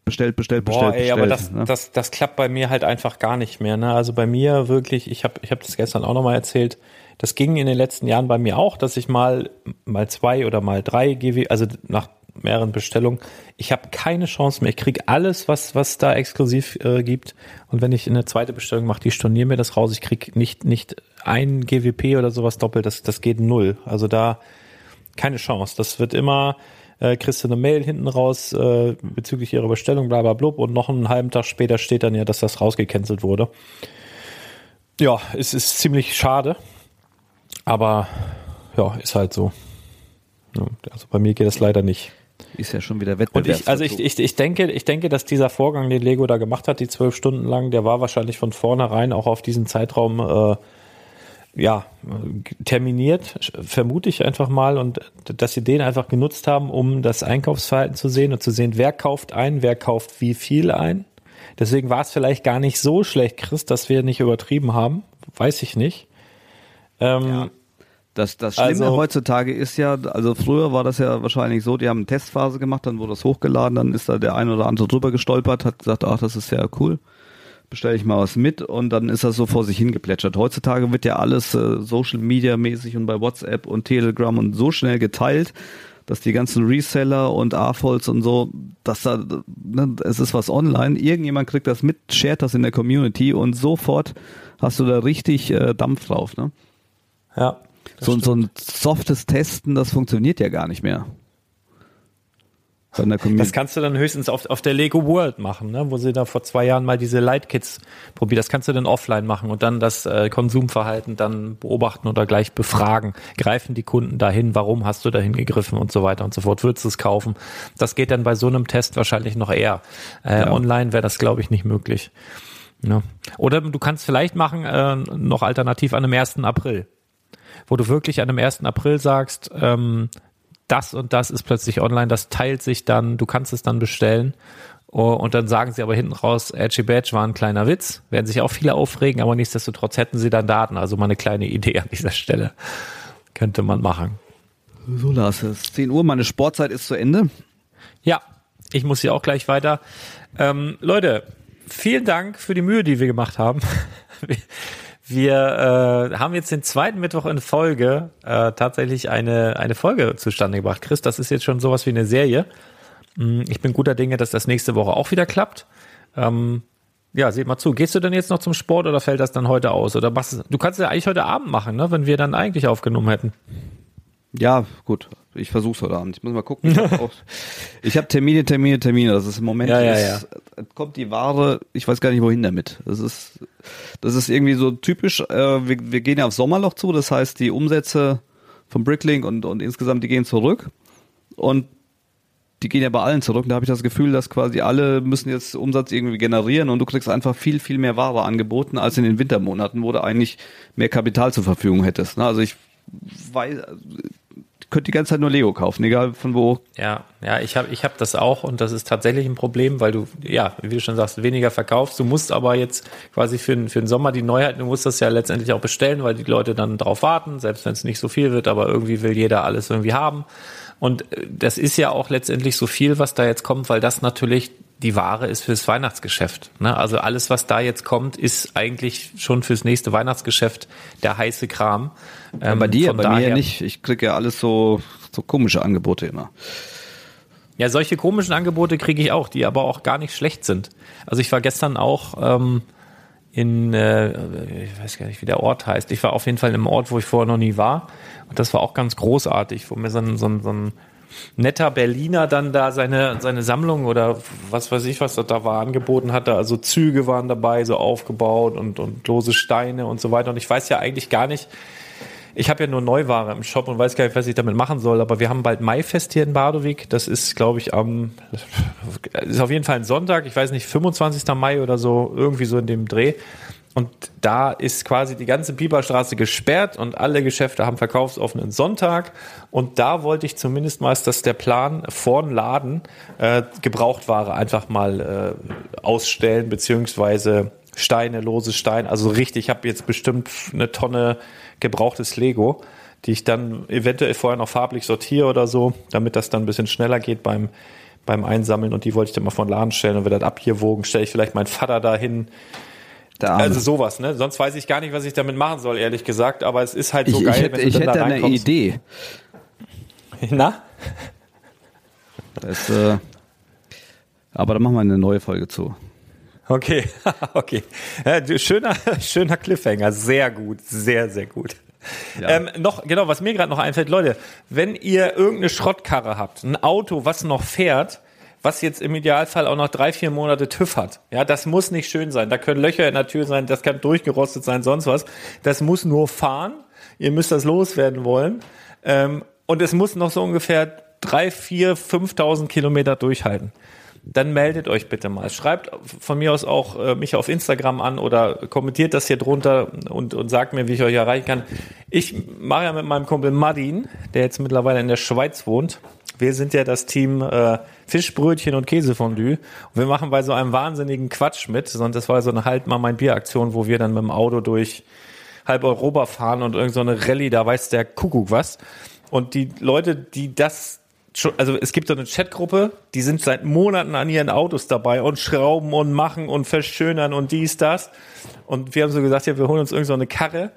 bestellt, bestellt, bestellt, Boah, ey, bestellt. aber das, ne? das, das klappt bei mir halt einfach gar nicht mehr. Ne? Also bei mir wirklich, ich habe ich hab das gestern auch nochmal erzählt, das ging in den letzten Jahren bei mir auch, dass ich mal, mal zwei oder mal drei GW, also nach mehreren Bestellungen, ich habe keine Chance mehr. Ich kriege alles, was, was da exklusiv äh, gibt. Und wenn ich eine zweite Bestellung mache, die stornieren mir das raus. Ich krieg nicht, nicht ein GWP oder sowas doppelt, das, das geht null. Also da keine Chance. Das wird immer, äh, kriegst du eine Mail hinten raus äh, bezüglich ihrer Bestellung, bla bla blub, und noch einen halben Tag später steht dann ja, dass das rausgecancelt wurde. Ja, es ist ziemlich schade, aber ja, ist halt so. Ja, also bei mir geht das leider nicht. Ist ja schon wieder Und Wettbewerb. ich, also ich, ich, ich denke, ich denke, dass dieser Vorgang, den Lego da gemacht hat, die zwölf Stunden lang, der war wahrscheinlich von vornherein auch auf diesen Zeitraum äh, ja, terminiert, vermute ich einfach mal, und dass sie den einfach genutzt haben, um das Einkaufsverhalten zu sehen und zu sehen, wer kauft ein, wer kauft wie viel ein. Deswegen war es vielleicht gar nicht so schlecht, Chris, dass wir nicht übertrieben haben. Weiß ich nicht. Ähm, ja. Das, das Schlimme also, heutzutage ist ja, also früher war das ja wahrscheinlich so, die haben eine Testphase gemacht, dann wurde das hochgeladen, dann ist da der ein oder andere drüber gestolpert, hat gesagt, ach, das ist ja cool bestelle ich mal was mit und dann ist das so vor sich hingeplätschert. Heutzutage wird ja alles äh, Social Media mäßig und bei WhatsApp und Telegram und so schnell geteilt, dass die ganzen Reseller und AFOLs und so, dass da, ne, es ist was online, irgendjemand kriegt das mit, shared das in der Community und sofort hast du da richtig äh, Dampf drauf, ne? Ja. So, so ein softes Testen, das funktioniert ja gar nicht mehr. Das kannst du dann höchstens auf, auf der Lego World machen, ne? wo sie da vor zwei Jahren mal diese Light Kits probiert. Das kannst du dann offline machen und dann das äh, Konsumverhalten dann beobachten oder gleich befragen. Greifen die Kunden dahin? Warum hast du dahin gegriffen und so weiter und so fort? Würdest du es kaufen? Das geht dann bei so einem Test wahrscheinlich noch eher. Äh, ja. Online wäre das, glaube ich, nicht möglich. Ja. Oder du kannst vielleicht machen, äh, noch alternativ an dem 1. April, wo du wirklich an dem 1. April sagst, ähm, das und das ist plötzlich online, das teilt sich dann, du kannst es dann bestellen. Oh, und dann sagen sie aber hinten raus, Edgy Badge war ein kleiner Witz, werden sich auch viele aufregen, aber nichtsdestotrotz hätten sie dann Daten. Also mal eine kleine Idee an dieser Stelle. Könnte man machen. So, Lars, es ist 10 Uhr, meine Sportzeit ist zu Ende. Ja, ich muss hier auch gleich weiter. Ähm, Leute, vielen Dank für die Mühe, die wir gemacht haben. Wir äh, haben jetzt den zweiten Mittwoch in Folge äh, tatsächlich eine, eine Folge zustande gebracht. Chris, das ist jetzt schon sowas wie eine Serie. Mm, ich bin guter Dinge, dass das nächste Woche auch wieder klappt. Ähm, ja, seht mal zu. Gehst du denn jetzt noch zum Sport oder fällt das dann heute aus? Oder machst du, kannst ja eigentlich heute Abend machen, ne, wenn wir dann eigentlich aufgenommen hätten. Ja, gut. Ich versuch's heute Abend. Ich muss mal gucken. Ich habe hab Termine, Termine, Termine. Das ist im Moment ja, ja, ja. kommt die Ware. Ich weiß gar nicht wohin damit. Das ist das ist irgendwie so typisch. Äh, wir, wir gehen ja auf Sommerloch zu. Das heißt, die Umsätze vom Bricklink und und insgesamt die gehen zurück und die gehen ja bei allen zurück. da habe ich das Gefühl, dass quasi alle müssen jetzt Umsatz irgendwie generieren und du kriegst einfach viel, viel mehr Ware angeboten als in den Wintermonaten, wo du eigentlich mehr Kapital zur Verfügung hättest. Ne? Also ich weiß, könnt die ganze Zeit nur Lego kaufen, egal von wo. Ja, ja, ich habe ich hab das auch und das ist tatsächlich ein Problem, weil du, ja, wie du schon sagst, weniger verkaufst. Du musst aber jetzt quasi für, für den Sommer die Neuheiten, du musst das ja letztendlich auch bestellen, weil die Leute dann drauf warten, selbst wenn es nicht so viel wird, aber irgendwie will jeder alles irgendwie haben. Und äh, das ist ja auch letztendlich so viel, was da jetzt kommt, weil das natürlich die Ware ist fürs Weihnachtsgeschäft. Ne? Also alles, was da jetzt kommt, ist eigentlich schon fürs nächste Weihnachtsgeschäft der heiße Kram. Ähm, bei dir, bei daher, mir nicht. Ich kriege ja alles so, so komische Angebote immer. Ja, solche komischen Angebote kriege ich auch, die aber auch gar nicht schlecht sind. Also ich war gestern auch ähm, in, äh, ich weiß gar nicht, wie der Ort heißt. Ich war auf jeden Fall in einem Ort, wo ich vorher noch nie war. Und das war auch ganz großartig, wo mir so ein, so ein, so ein netter Berliner dann da seine, seine Sammlung oder was weiß ich, was das da war, angeboten hatte. Also Züge waren dabei, so aufgebaut und, und lose Steine und so weiter. Und ich weiß ja eigentlich gar nicht, ich habe ja nur Neuware im Shop und weiß gar nicht, was ich damit machen soll, aber wir haben bald Maifest hier in Badowik. Das ist, glaube ich, am, ist auf jeden Fall ein Sonntag, ich weiß nicht, 25. Mai oder so, irgendwie so in dem Dreh. Und da ist quasi die ganze Biberstraße gesperrt und alle Geschäfte haben verkaufsoffenen Sonntag. Und da wollte ich zumindest mal, dass der Plan vor dem Laden äh, Gebrauchtware einfach mal äh, ausstellen, beziehungsweise Steine, lose Steine. Also richtig, ich habe jetzt bestimmt eine Tonne gebrauchtes Lego, die ich dann eventuell vorher noch farblich sortiere oder so, damit das dann ein bisschen schneller geht beim, beim Einsammeln. Und die wollte ich dann mal von Laden stellen und wird dann abgewogen. Stelle ich vielleicht meinen Vater dahin. Also sowas, ne? Sonst weiß ich gar nicht, was ich damit machen soll, ehrlich gesagt. Aber es ist halt so ich, geil, ich hätte, wenn du ich hätte da eine Idee. Na? Das, äh, aber da machen wir eine neue Folge zu. Okay, okay. Schöner, schöner Cliffhanger. Sehr gut, sehr, sehr gut. Ja. Ähm, noch, genau, was mir gerade noch einfällt, Leute, wenn ihr irgendeine Schrottkarre habt, ein Auto, was noch fährt, was jetzt im Idealfall auch noch drei, vier Monate TÜV hat. Ja, das muss nicht schön sein. Da können Löcher in der Tür sein, das kann durchgerostet sein, sonst was. Das muss nur fahren. Ihr müsst das loswerden wollen. Ähm, und es muss noch so ungefähr drei, vier, 5.000 Kilometer durchhalten. dann meldet euch bitte mal. Schreibt von mir aus auch äh, mich auf Instagram an oder kommentiert das hier drunter und, und sagt mir, wie ich euch erreichen kann. Ich mache ja mit meinem Kumpel Madin, der jetzt mittlerweile in der Schweiz wohnt. Wir sind ja das Team äh, Fischbrötchen und Käsefondue. Und wir machen bei so einem wahnsinnigen Quatsch mit. Und das war so eine Halt mal mein Bier-Aktion, wo wir dann mit dem Auto durch halb Europa fahren und irgend so Rallye, da weiß der Kuckuck was. Und die Leute, die das also es gibt so eine Chatgruppe, die sind seit Monaten an ihren Autos dabei und schrauben und machen und verschönern und dies, das. Und wir haben so gesagt, ja, wir holen uns irgend so Karre,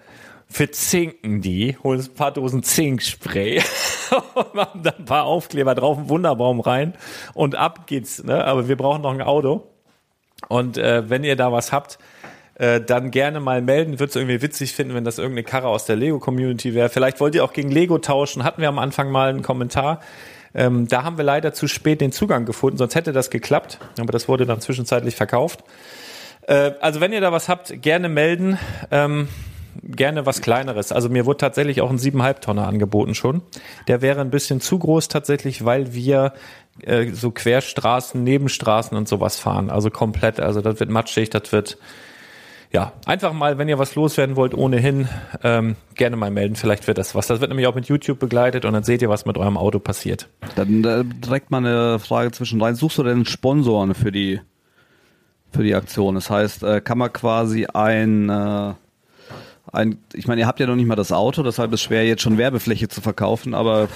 verzinken die, holen ein paar Dosen Zinkspray und machen dann ein paar Aufkleber drauf, einen Wunderbaum rein und ab geht's. Ne? Aber wir brauchen noch ein Auto. Und äh, wenn ihr da was habt, äh, dann gerne mal melden. Würde es irgendwie witzig finden, wenn das irgendeine Karre aus der Lego-Community wäre. Vielleicht wollt ihr auch gegen Lego tauschen. Hatten wir am Anfang mal einen Kommentar. Ähm, da haben wir leider zu spät den Zugang gefunden, sonst hätte das geklappt. Aber das wurde dann zwischenzeitlich verkauft. Äh, also wenn ihr da was habt, gerne melden. Ähm, gerne was Kleineres. Also mir wurde tatsächlich auch ein 7,5 Tonner angeboten schon. Der wäre ein bisschen zu groß tatsächlich, weil wir äh, so Querstraßen, Nebenstraßen und sowas fahren. Also komplett. Also das wird matschig, das wird ja, einfach mal, wenn ihr was loswerden wollt, ohnehin ähm, gerne mal melden. Vielleicht wird das was. Das wird nämlich auch mit YouTube begleitet und dann seht ihr, was mit eurem Auto passiert. Dann äh, direkt mal eine Frage zwischendrin. Suchst du denn Sponsoren für die für die Aktion? Das heißt, äh, kann man quasi ein äh, ein, ich meine, ihr habt ja noch nicht mal das Auto, deshalb ist es schwer, jetzt schon Werbefläche zu verkaufen, aber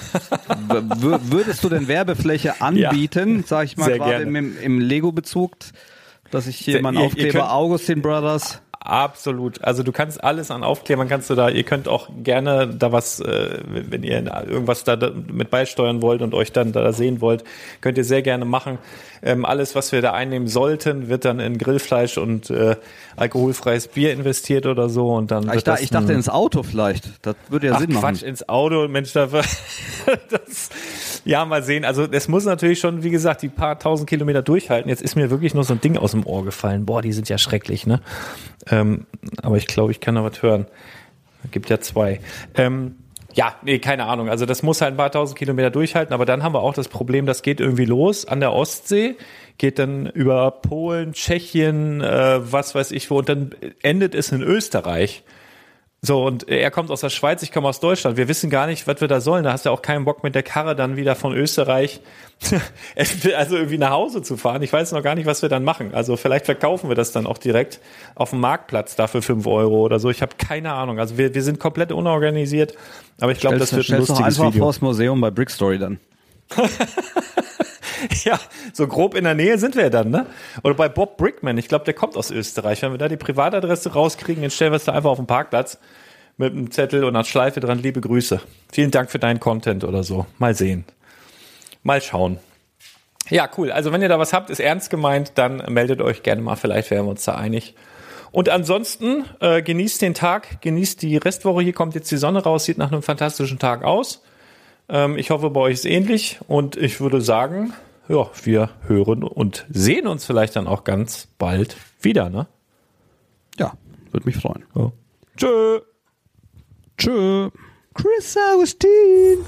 würdest du denn Werbefläche anbieten, ja, sag ich mal, gerade im, im Lego-Bezug, dass ich hier meinen Aufkleber Augustin Brothers Absolut. Also du kannst alles an Aufklebern kannst du da, ihr könnt auch gerne da was, äh, wenn ihr irgendwas da mit beisteuern wollt und euch dann da sehen wollt, könnt ihr sehr gerne machen. Ähm, alles, was wir da einnehmen sollten, wird dann in Grillfleisch und äh, alkoholfreies Bier investiert oder so und dann. Ich, da, ich dachte ins Auto vielleicht. Das würde ja Ach, Sinn machen. Quatsch, ins Auto, Mensch, da, das, ja, mal sehen. Also es muss natürlich schon, wie gesagt, die paar tausend Kilometer durchhalten. Jetzt ist mir wirklich nur so ein Ding aus dem Ohr gefallen. Boah, die sind ja schrecklich, ne? Ähm, aber ich glaube, ich kann noch was hören. Gibt ja zwei. Ähm, ja, nee, keine Ahnung. Also das muss halt ein paar tausend Kilometer durchhalten, aber dann haben wir auch das Problem, das geht irgendwie los an der Ostsee, geht dann über Polen, Tschechien, äh, was weiß ich wo, und dann endet es in Österreich. So, und er kommt aus der Schweiz, ich komme aus Deutschland. Wir wissen gar nicht, was wir da sollen. Da hast du auch keinen Bock mit der Karre dann wieder von Österreich, also irgendwie nach Hause zu fahren. Ich weiß noch gar nicht, was wir dann machen. Also vielleicht verkaufen wir das dann auch direkt auf dem Marktplatz dafür fünf Euro oder so. Ich habe keine Ahnung. Also wir, wir sind komplett unorganisiert, aber ich glaube, das wird ein lustiges einfach Video. vors Museum bei Brickstory dann. ja, so grob in der Nähe sind wir ja dann, ne? Oder bei Bob Brickman, ich glaube, der kommt aus Österreich. Wenn wir da die Privatadresse rauskriegen, dann stellen wir es da einfach auf den Parkplatz mit einem Zettel und einer Schleife dran, liebe Grüße. Vielen Dank für deinen Content oder so. Mal sehen. Mal schauen. Ja, cool. Also wenn ihr da was habt, ist ernst gemeint, dann meldet euch gerne mal. Vielleicht wären wir uns da einig. Und ansonsten äh, genießt den Tag, genießt die Restwoche. Hier kommt jetzt die Sonne raus, sieht nach einem fantastischen Tag aus. Ähm, ich hoffe, bei euch ist ähnlich. Und ich würde sagen, ja, wir hören und sehen uns vielleicht dann auch ganz bald wieder, ne? Ja, würde mich freuen. Ja. Tschö. Tschö. Chris Augustin.